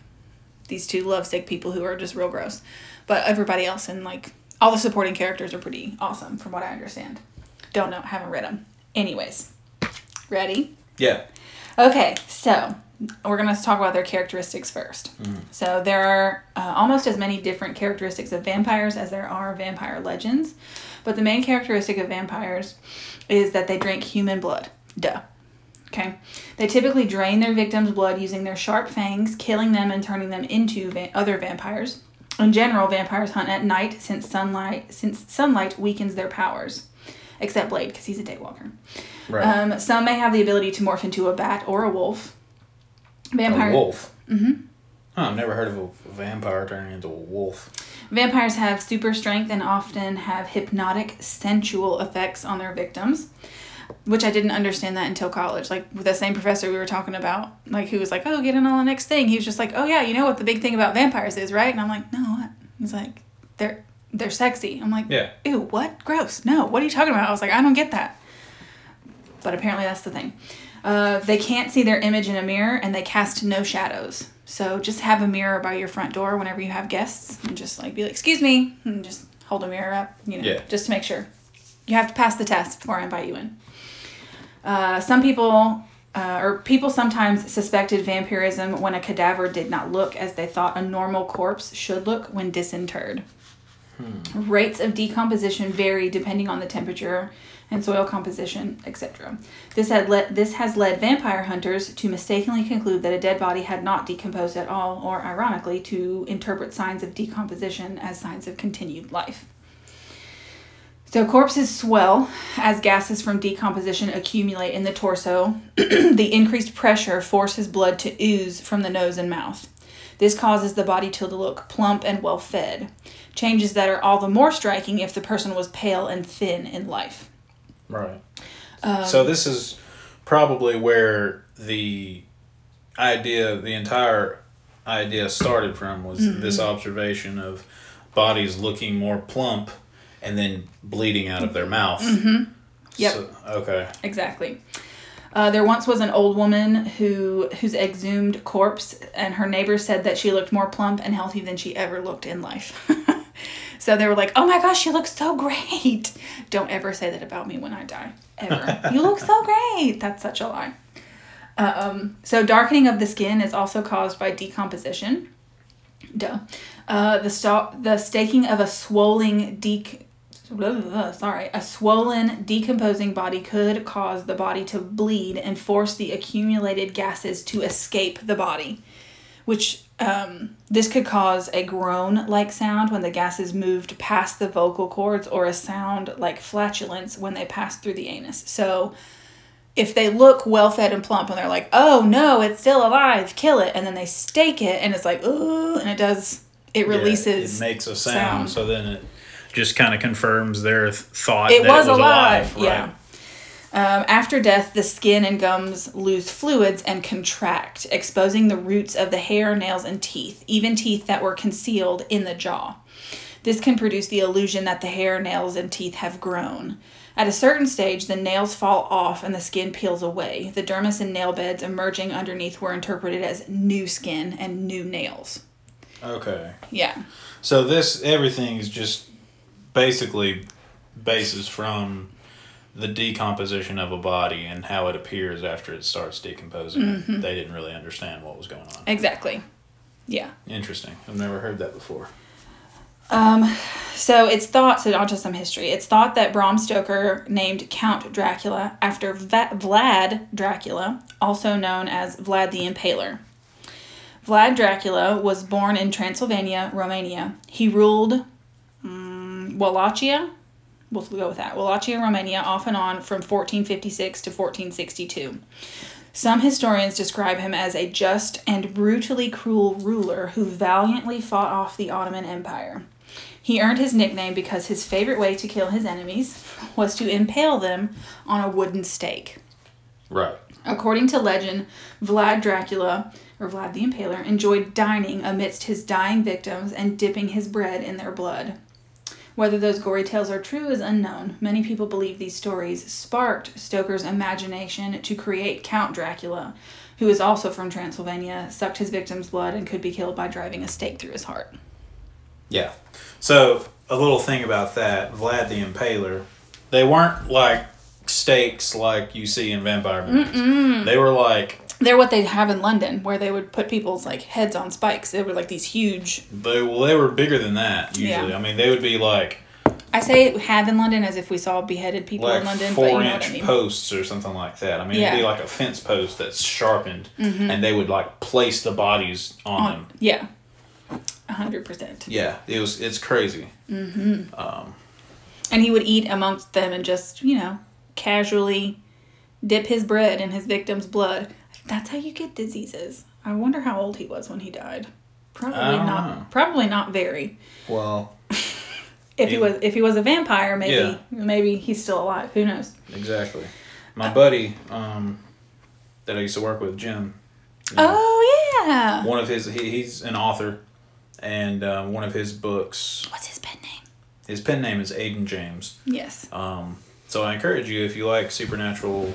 these two lovesick people who are just real gross, but everybody else and like all the supporting characters are pretty awesome from what I understand. Don't know, haven't read them. Anyways, ready? yeah. Okay, so we're going to talk about their characteristics first. So there are uh, almost as many different characteristics of vampires as there are vampire legends, but the main characteristic of vampires is that they drink human blood. Duh. Okay. They typically drain their victims' blood using their sharp fangs, killing them and turning them into va- other vampires. In general, vampires hunt at night since sunlight since sunlight weakens their powers. Except Blade, because he's a daywalker. Right. Um, some may have the ability to morph into a bat or a wolf. Vampire a wolf. Mm-hmm. I've never heard of a vampire turning into a wolf. Vampires have super strength and often have hypnotic, sensual effects on their victims, which I didn't understand that until college. Like with the same professor we were talking about, like who was like, "Oh, get in on the next thing." He was just like, "Oh yeah, you know what the big thing about vampires is, right?" And I'm like, "No, what?" He's like, "They're they're sexy." I'm like, Yeah. "Ew, what? Gross. No, what are you talking about?" I was like, "I don't get that." But apparently that's the thing. Uh, they can't see their image in a mirror and they cast no shadows. So just have a mirror by your front door whenever you have guests and just like be like, excuse me, and just hold a mirror up, you know, Yeah. just to make sure. You have to pass the test before I invite you in. Uh, some people, uh, or people sometimes suspected vampirism when a cadaver did not look as they thought a normal corpse should look when disinterred. Rates of decomposition vary depending on the temperature and soil composition, etc. This had led this has led vampire hunters to mistakenly conclude that a dead body had not decomposed at all, or ironically, to interpret signs of decomposition as signs of continued life. So corpses swell as gases from decomposition accumulate in the torso. the increased pressure forces blood to ooze from the nose and mouth. This causes the body to look plump and well fed. Changes that are all the more striking if the person was pale and thin in life. Right. Um, so this is probably where the idea, the entire idea started from was Mm-hmm. this observation of bodies looking more plump and then bleeding out of their mouth. Mm-hmm. Yep. So, okay. Exactly. Uh, there once was an old woman who whose exhumed corpse, and her neighbors said that she looked more plump and healthy than she ever looked in life. so they were like, "Oh my gosh, you look so great!" Don't ever say that about me when I die, ever. you look so great. That's such a lie. Um, so darkening of the skin is also caused by decomposition. Duh. Uh, the sta- the staking of a swollen dec- sorry, a swollen, decomposing body could cause the body to bleed and force the accumulated gases to escape the body, which um, this could cause a groan-like sound when the gases moved past the vocal cords, or a sound like flatulence when they pass through the anus. So. If they look well fed and plump and they're like, oh no, it's still alive, kill it, and then they stake it and it's like, ooh, and it does, it Yeah, releases. it makes a sound, sound. so then it just kind of confirms their th- thought it that was, it was alive. alive. Yeah. Um, after death, the skin and gums lose fluids and contract, exposing the roots of the hair, nails, and teeth, even teeth that were concealed in the jaw. This can produce the illusion that the hair, nails, and teeth have grown. At a certain stage, the nails fall off and the skin peels away. The dermis and nail beds emerging underneath were interpreted as new skin and new nails. Okay. Yeah. So this everything is just basically bases from the decomposition of a body and how it appears after it starts decomposing. Mm-hmm. They didn't really understand what was going on. Exactly. Yeah. Interesting. I've never heard that before. Um, so it's thought, so onto some history. It's thought that Bram Stoker named Count Dracula after Va- Vlad Dracula, also known as Vlad the Impaler. Vlad Dracula was born in Transylvania, Romania. He ruled um, Wallachia. We'll go with that. Wallachia, Romania, off and on from 1456 to 1462. Some historians describe him as a just and brutally cruel ruler who valiantly fought off the Ottoman Empire. He earned his nickname because his favorite way to kill his enemies was to impale them on a wooden stake. Right. According to legend, Vlad Dracula, or Vlad the Impaler, enjoyed dining amidst his dying victims and dipping his bread in their blood. Whether those gory tales are true is unknown. Many people believe these stories sparked Stoker's imagination to create Count Dracula, who is also from Transylvania, sucked his victim's blood, and could be killed by driving a stake through his heart. Yeah. So a little thing about that, Vlad the Impaler, they weren't like stakes like you see in vampire movies. They were like They're what they have in London, where they would put people's like heads on spikes. They were like these huge. they well they were bigger than that usually. Yeah. I mean they would be like I say have in London as if we saw beheaded people like in London, four but you know inch I mean. posts or something like that. I mean, it'd Mm-hmm. be like a fence post that's sharpened, and they would like place the bodies on, On- them. yeah, a hundred percent. Yeah, it was. It's crazy. And he would eat amongst them and just you know casually dip his bread in his victim's blood. That's how you get diseases. I wonder how old he was when he died. Probably don't know. Probably not very. Well, If he was if he was a vampire, maybe Yeah. maybe he's still alive. Who knows? exactly. My buddy, um, that I used to work with, Jim. Oh yeah. One of his, he, he's an author, and uh, one of his books, What's his pen name? his pen name is Aiden James. Yes. Um, so I encourage you, if you like supernatural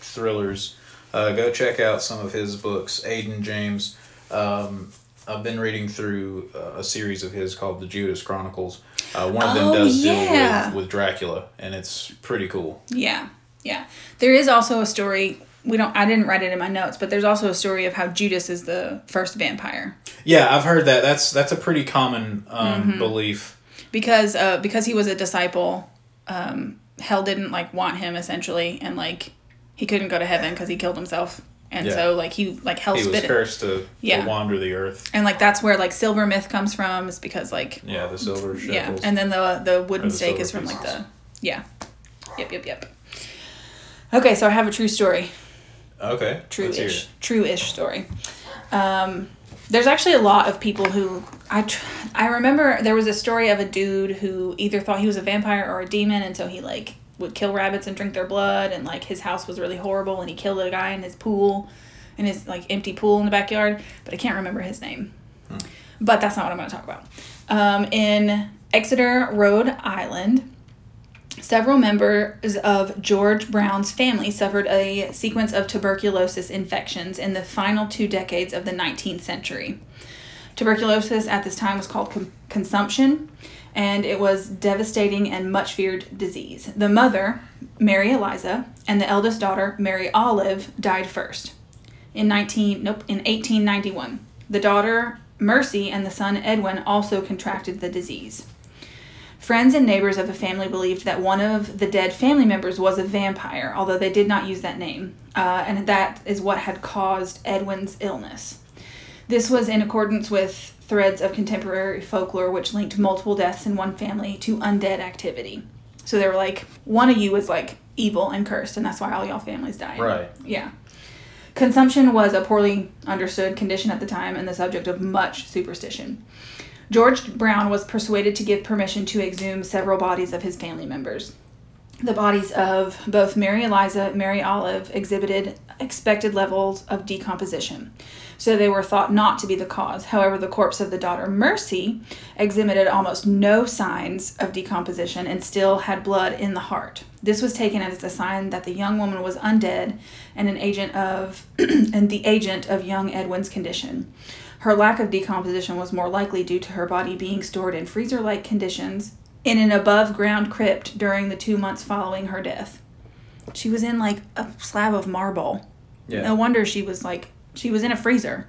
thrillers, uh, go check out some of his books. Aiden James. Um, I've been reading through uh, a series of his called the Judas Chronicles. Uh, one of them Oh, does yeah. deal with, with Dracula, and it's pretty cool. Yeah, yeah. There is also a story. We don't. I didn't write it in my notes, but there's also a story of how Judas is the first vampire Yeah, I've heard that. That's that's a pretty common um, Mm-hmm. belief. because uh because he was a disciple. Um, hell didn't like want him essentially, and like he couldn't go to heaven because he killed himself, and Yeah. so like he like hell He was cursed to, Yeah. to wander the earth. and like that's where like silver myth comes from. Is because like Yeah, the silver shekels. yeah, and then the the wooden the stake is from like the yeah, yep yep yep. Okay, so I have a true story. okay, true-ish true-ish story um, there's actually a lot of people who I, tr- I remember there was a story of a dude who either thought he was a vampire or a demon and so he like would kill rabbits and drink their blood and like his house was really horrible and he killed a guy in his pool in his like empty pool in the backyard but i can't remember his name. But that's not what i'm going to talk about. Um, in exeter rhode island Several members of George Brown's family suffered a sequence of tuberculosis infections in the final two decades of the 19th century. Tuberculosis at this time was called com- consumption, and it was devastating and much feared disease. The mother, Mary Eliza, and the eldest daughter, Mary Olive, died first in 19 nope in 1891. The daughter, Mercy, and the son Edwin also contracted the disease. Friends and neighbors of the family believed that one of the dead family members was a vampire, although they did not use that name, uh, and that is what had caused Edwin's illness. This was in accordance with threads of contemporary folklore which linked multiple deaths in one family to undead activity. So they were like, one of you is like evil and cursed, and that's why all y'all families died. Right. Yeah. Consumption was a poorly understood condition at the time and the subject of much superstition. George Brown was persuaded to give permission to exhume several bodies of his family members. The bodies of both Mary Eliza and Mary Olive exhibited expected levels of decomposition, so they were thought not to be the cause. However, the corpse of the daughter Mercy exhibited almost no signs of decomposition and still had blood in the heart. This was taken as a sign that the young woman was undead and an agent of and the agent of young Edwin's condition. Her lack of decomposition was more likely due to her body being stored in freezer like conditions in an above ground crypt during the two months following her death. She was in like a slab of marble. Yeah. No wonder she was like, she was in a freezer.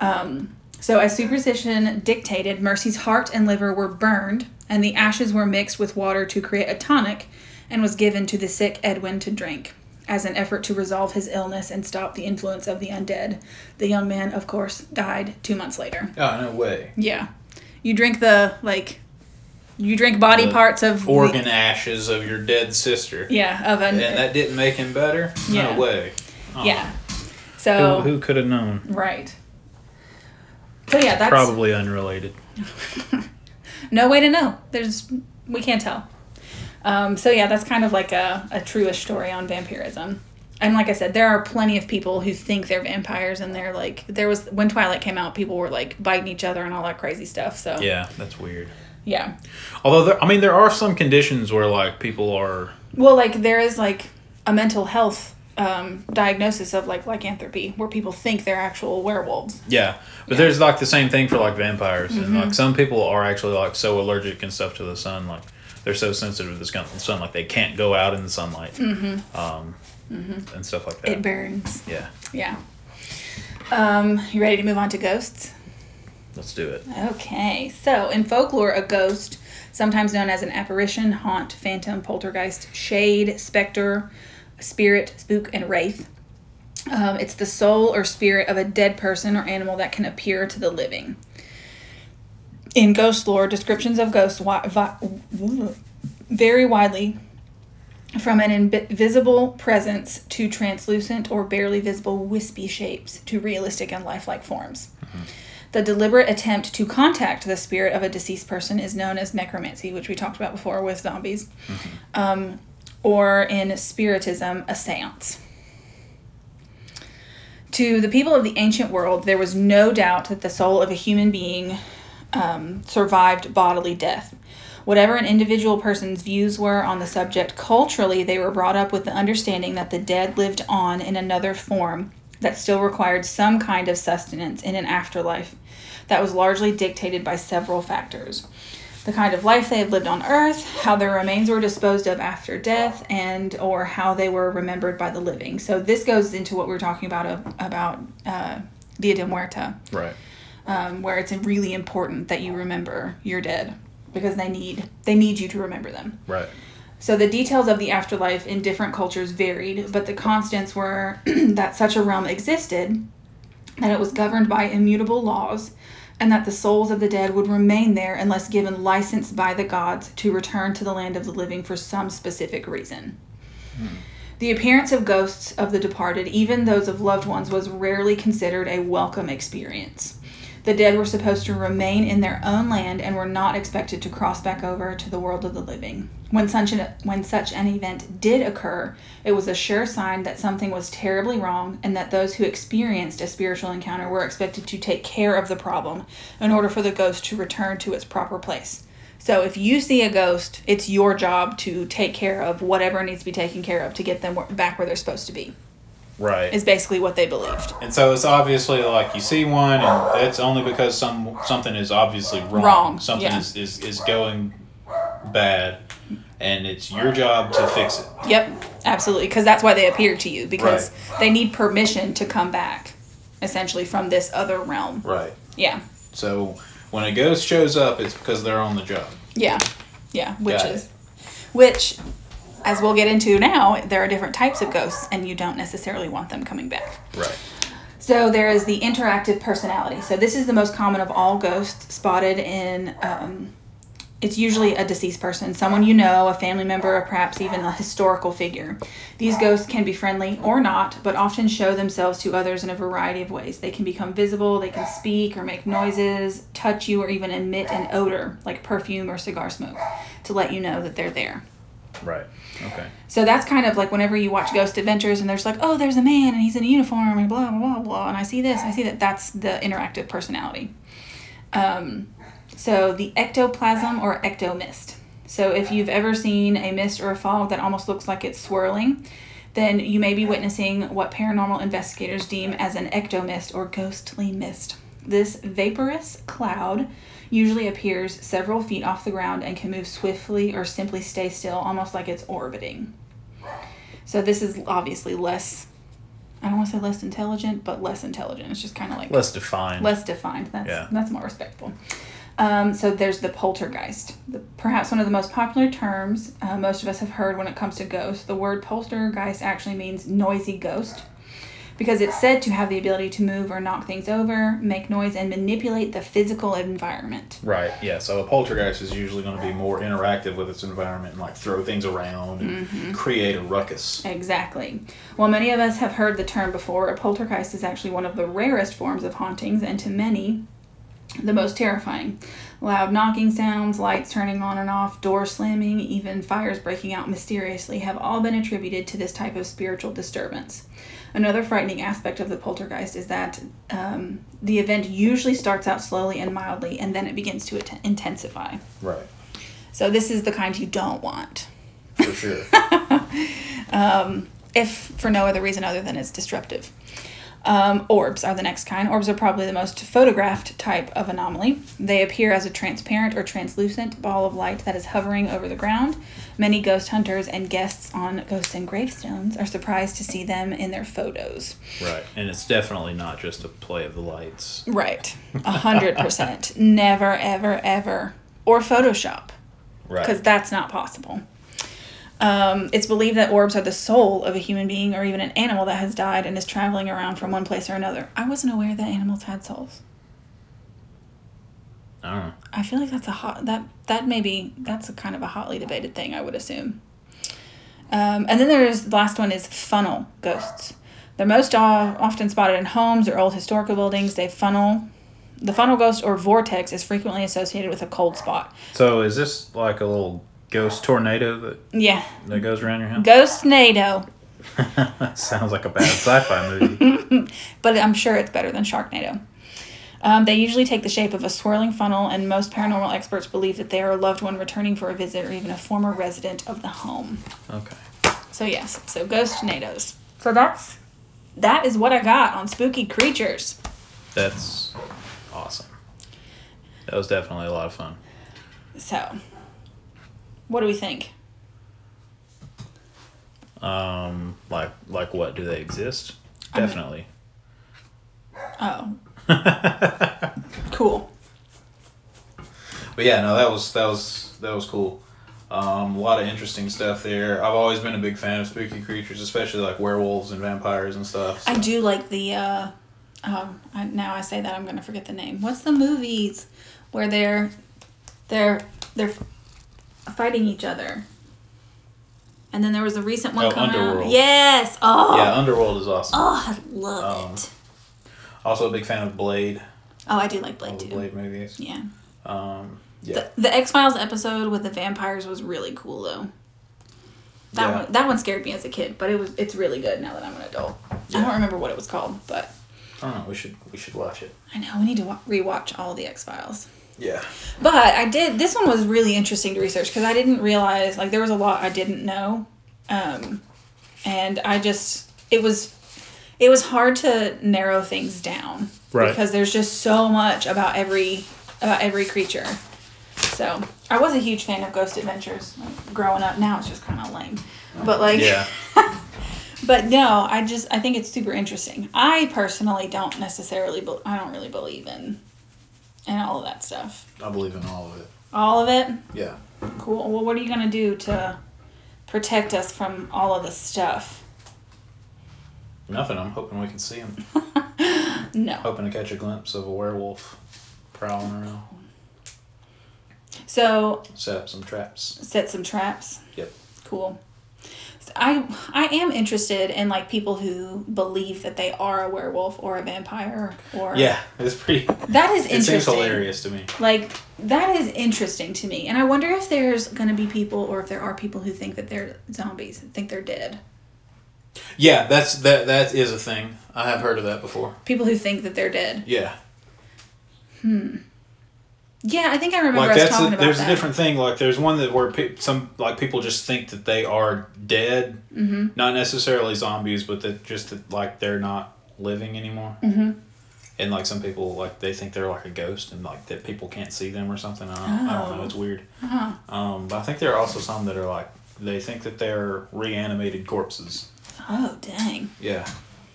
Um, so, as superstition dictated, Mercy's heart and liver were burned, and the ashes were mixed with water to create a tonic and was given to the sick Edwin to drink as an effort to resolve his illness and stop the influence of the undead. The young man, of course, died two months later. Oh no way. Yeah. You drink the, like, you drink body The parts of the- Organ ashes of your dead sister. yeah, of an. And that didn't make him better? Yeah. No way. Oh. yeah. So, Who, who could have known? right. So, yeah, that's. Probably unrelated. no way to know. There's we can't tell. Um, so yeah, that's kind of like a, a truish story on vampirism. And like I said, there are plenty of people who think they're vampires, and they're like, there was when Twilight came out, people were like biting each other and all that crazy stuff. So Yeah, that's weird. yeah. Although, there, I mean, there are some conditions where like people are. Well, like there is like a mental health um, diagnosis of like lycanthropy, where people think they're actual werewolves. Yeah, but there's like the same thing for like vampires, and Mm-hmm. like some people are actually like so allergic and stuff to the sun, like they're so sensitive to the sun, like they can't go out in the sunlight, um, and stuff like that. Mm-hmm. It burns. yeah, Yeah. Um, you ready to move on to ghosts? let's do it. Okay, so in folklore, a ghost sometimes known as an apparition, haunt, phantom, poltergeist, shade, specter, spirit, spook, and wraith. Um, it's the soul or spirit of a dead person or animal that can appear to the living. In ghost lore, descriptions of ghosts wi- vi- vary widely from an invisible presence to translucent or barely visible wispy shapes to realistic and lifelike forms. The deliberate attempt to contact the spirit of a deceased person is known as necromancy, which we talked about before with zombies, um, or in spiritism, a seance. To the people of the ancient world, there was no doubt that the soul of a human being um, survived bodily death. Whatever an individual person's views were on the subject, culturally, they were brought up with the understanding that the dead lived on in another form that still required some kind of sustenance in an afterlife that was largely dictated by several factors the kind of life they had lived on earth how their remains were disposed of after death and or how they were remembered by the living so this goes into what we were talking about uh, about uh, dia de muerta Right. um, where it's really important that you remember your dead because they need they need you to remember them Right. so the details of the afterlife in different cultures varied, but the constants were that such a realm existed, that it was governed by immutable laws, and that the souls of the dead would remain there unless given license by the gods to return to the land of the living for some specific reason. Hmm. The appearance of ghosts of the departed, even those of loved ones, was rarely considered a welcome experience. The dead were supposed to remain in their own land and were not expected to cross back over to the world of the living. When such an, when such an event did occur, it was a sure sign that something was terribly wrong and that those who experienced a spiritual encounter were expected to take care of the problem in order for the ghost to return to its proper place. So if you see a ghost, it's your job to take care of whatever needs to be taken care of to get them back where they're supposed to be. Right. Is basically what they believed. And so it's obviously like you see one, and it's only because some something is obviously wrong. Wrong, Something yeah. is, is, is going bad, and it's your job to fix it. Yep, absolutely, because that's why they appear to you because they need permission to come back, essentially from this other realm. Right. Yeah, So when a ghost shows up, it's because they're on the job. yeah, yeah. Which Got it. is, which, as we'll get into now, there are different types of ghosts, and you don't necessarily want them coming back. Right. So there is the interactive personality. So this is the most common of all ghosts spotted in. Um, it's usually a deceased person, someone you know, a family member, or perhaps even a historical figure. These ghosts can be friendly or not, but often show themselves to others in a variety of ways. They can become visible, they can speak or make noises, touch you, or even emit an odor like perfume or cigar smoke to let you know that they're there. Right. Okay. So that's kind of like whenever you watch Ghost Adventures and there's like, oh, there's a man and he's in a uniform and blah, blah, blah, blah, and I see this, I see that. That's the interactive personality. Um, so the ectoplasm or ectomist. So if you've ever seen a mist or a fog that almost looks like it's swirling, then you may be witnessing what paranormal investigators deem as an ectomist or ghostly mist. This vaporous cloud usually appears several feet off the ground and can move swiftly or simply stay still, almost like it's orbiting. So this is obviously less. I don't want to say less intelligent, but less intelligent. It's just kind of like Less defined. less defined. That's Yeah. that's more respectful. Um, so there's the poltergeist, the, perhaps one of the most popular terms uh, most of us have heard when it comes to ghosts. The word poltergeist actually means noisy ghost, because it's said to have the ability to move or knock things over, make noise, and manipulate the physical environment. Right. Yeah, so a poltergeist is usually going to be more interactive with its environment and like throw things around and Mm-hmm. create a ruckus. Exactly. While many of us have heard the term before, a poltergeist is actually one of the rarest forms of hauntings, and to many, the most terrifying. Loud knocking sounds, lights turning on and off, doors slamming, even fires breaking out mysteriously have all been attributed to this type of spiritual disturbance. Another frightening aspect of the poltergeist is that um, the event usually starts out slowly and mildly, and then it begins to int- intensify. Right. So, this is the kind you don't want. For sure. if for no other reason other than it's disruptive. Um, orbs are the next kind. Orbs are probably the most photographed type of anomaly. They appear as a transparent or translucent ball of light that is hovering over the ground. Many ghost hunters and guests on ghosts and gravestones are surprised to see them in their photos. Right. And it's definitely not just a play of the lights. Right. A hundred percent. Never, ever, ever. Or Photoshop. Right. Because that's not possible. Um, it's believed that orbs are the soul of a human being or even an animal that has died and is traveling around from one place or another. I wasn't aware that animals had souls. I don't know. I feel like that's a hot that that maybe that's a kind of a hotly debated thing. I would assume. Um, and then there's the last one is funnel ghosts. They're most often spotted in homes or old historical buildings. They funnel. The funnel ghost or vortex is frequently associated with a cold spot. So is this like a little ghost tornado that, Yeah, that goes around your house? ghost NATO. Sounds like a bad sci-fi movie. but I'm sure it's better than Sharknado. Um, they usually take the shape of a swirling funnel, and most paranormal experts believe that they are a loved one returning for a visit or even a former resident of the home. Okay. So yes, so ghost tornadoes. So that's that is what I got on spooky creatures. That's awesome. That was definitely a lot of fun. So, what do we think? Um, like like what? Do they exist? I mean- Definitely. Oh, cool. But yeah, no, that was that was that was cool. Um, a lot of interesting stuff there. I've always been a big fan of spooky creatures, especially like werewolves and vampires and stuff. I do like the. uh um, I, now I say that I'm gonna forget the name. What's the movies where they're they're they're fighting each other? And then there was a recent one Oh, coming out. Underworld. Yes. Oh. yeah, Underworld is awesome. Oh, I love Um, it. Also a big fan of Blade. Oh, I do like Blade too. Blade movies. Yeah. Um, yeah. The, the X Files episode with the vampires was really cool though. That Yeah. one that one scared me as a kid, but it was it's really good now that I'm an adult. I don't remember what it was called, but I don't know. We should we should watch it. I know we need to wa- rewatch all the X Files. Yeah. But I did. This one was really interesting to research because I didn't realize like there was a lot I didn't know, um, and I just it was it was hard to narrow things down Right. because there's just so much about every about every creature. So I was a huge fan of Ghost Adventures like, growing up. Now it's just kind of lame, but like Yeah. but no, I just I think it's super interesting. I personally don't necessarily, be, I don't really believe in, in all of that stuff. I believe in all of it. All of it. Yeah. Cool. Well, what are you gonna do to protect us from all of this stuff? Nothing. I'm hoping we can see him. No. Hoping to catch a glimpse of a werewolf prowling around. So Set up some traps. set some traps. Yep. Cool. I I am interested in like people who believe that they are a werewolf or a vampire or Yeah, it's pretty. That is It interesting. seems hilarious to me. Like that is interesting to me, and I wonder if there's gonna be people, or if there are people who think that they're zombies, think they're dead. Yeah, that's that. That is a thing. I have heard of that before. People who think that they're dead. Yeah, hmm. Yeah, I think I remember like us that's a, there's that. a different thing. Like there's one that where pe- some like people just think that they are dead, mm-hmm. not necessarily zombies, but that just that like they're not living anymore. Mm-hmm. And like some people like they think they're like a ghost and like that people can't see them or something. I don't, I don't know. Oh. It's weird. Uh-huh. Um, but I think there are also some that are like they think that they're reanimated corpses. Oh dang! Yeah.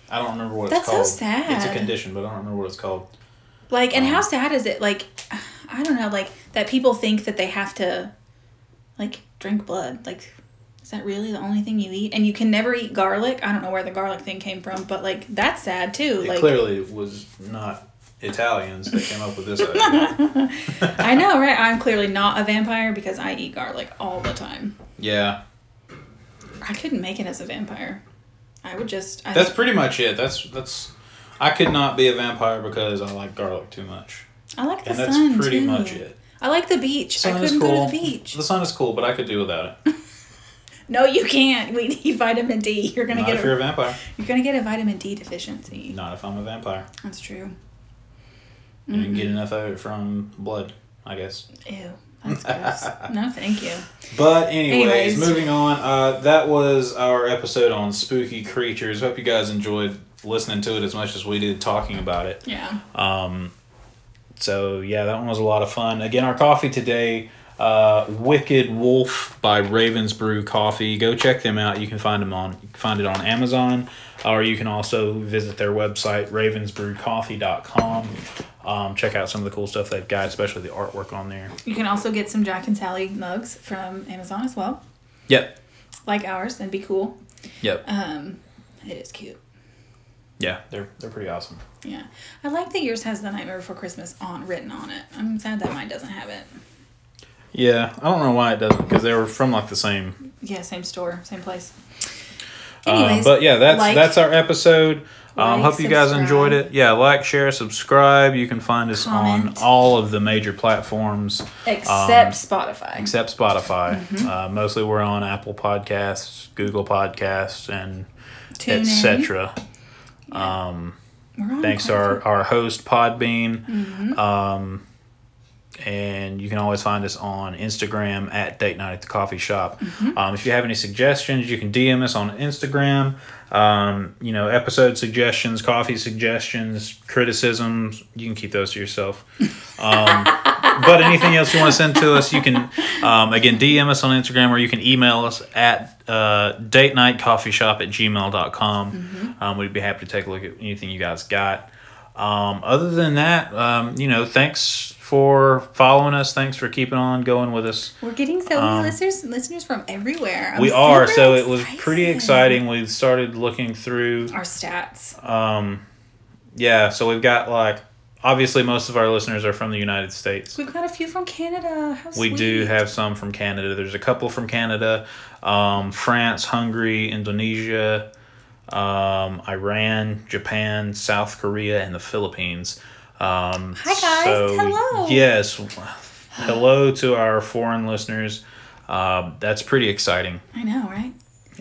I don't remember what That's it's so called. sad. It's a condition, but I don't remember what it's called. Like, and Um, how sad is it? Like, I don't know. Like that people think that they have to, like, drink blood. Like, is that really the only thing you eat? And you can never eat garlic. I don't know where the garlic thing came from, but like that's sad too. It like clearly was not Italians that came up with this idea. I know, right? I'm clearly not a vampire because I eat garlic all the time. yeah. I couldn't make it as a vampire. I would just. I, That's pretty much it. That's that's I could not be a vampire because I like garlic too much. I like the And that's pretty too. much it. I like the beach. Sun I couldn't go to the beach. The sun is cool, but I could do without it. No, you can't. We need vitamin D. You're gonna Not get if a, you're a vampire. you're gonna get a vitamin D deficiency. Not if I'm a vampire. That's true. And you can Mm-hmm. get enough of it from blood, I guess. Ew, that's gross. no, thank you. But anyways, Anyways. moving on. Uh, that was our episode on spooky creatures. Hope you guys enjoyed listening to it as much as we did talking about it. Yeah. Um, so yeah, that one was a lot of fun. Again, our coffee today, uh, Wicked Wolf by Ravens Brew Coffee. Go check them out. You can find them on you can find it on Amazon, or you can also visit their website ravensbrewcoffee.com. Um, check out some of the cool stuff they've got, especially the artwork on there. You can also get some Jack and Sally mugs from Amazon as well, Yep. like ours, and be cool. Yep. Um, it is cute. Yeah, they're they're pretty awesome. Yeah, I like that yours has the Nightmare Before Christmas on written on it. I'm sad that mine doesn't have it. Yeah, I don't know why it doesn't because they were from like the same. Yeah, same store, same place. Um, Anyways, but yeah, that's like, that's our episode. Um, like, hope you guys enjoyed it. Yeah, like, share, subscribe. You can find us Comment. on all of the major platforms except um, Spotify. except Spotify. Mm-hmm. Uh, mostly we're on Apple Podcasts, Google Podcasts, and Tune etc. Um, thanks to our, our host Podbean. Mm-hmm. Um, and you can always find us on Instagram at Date Night at the Coffee Shop. Mm-hmm. Um, if you have any suggestions, you can DM us on Instagram. Um, you know, episode suggestions, coffee suggestions, criticisms. You can keep those to yourself. Um, but anything else you want to send to us, you can um, again DM us on Instagram or you can email us at uh, date night coffee shop at gmail.com. Um, we'd be happy to take a look at anything you guys got. Um, other than that, um, you know, thanks for following us. Thanks for keeping on going with us. We're getting so many Um, listeners listeners from everywhere. I'm we are, so it was pretty exciting. We started looking through Our stats. um, yeah, so we've got like obviously most of our listeners are from the United States. We've got a few from Canada. How We do have some from Canada. There's a couple from Canada, um, France, Hungary, Indonesia, um, Iran, Japan, South Korea, and the Philippines. Um, Hi, guys. Hello. Yes, hello to our foreign listeners. Um, that's pretty exciting. I know, right?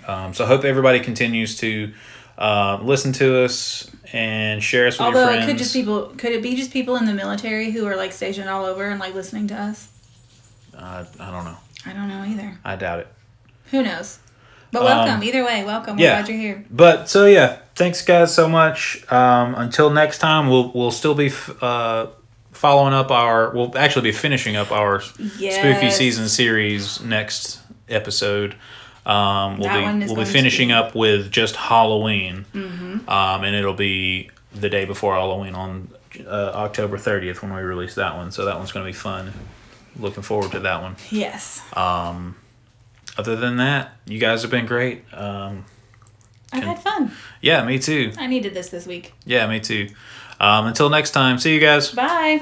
Um, so I hope everybody continues to uh, listen to us and share us with Although your friends. it could just people could it be just people in the military who are like stationed all over and like listening to us? uh, I don't know. I don't know either. I doubt it. Who knows? But welcome. Um, Either way, welcome. We're yeah. glad you're here. But so yeah, thanks guys so much. Um, until next time, we'll we'll still be f- uh, following up our. We'll actually be finishing up our spooky season series next episode. Um, we'll That be we'll be finishing be- up with just Halloween, mm-hmm. um, and it'll be the day before Halloween on uh, October thirtieth when we release that one. So that one's going to be fun. Looking forward to that one. Yes. Um, other than that, you guys have been great. Um, I've had fun. yeah, me too. I needed this this week. Yeah, me too. Um, until next time, see you guys. Bye.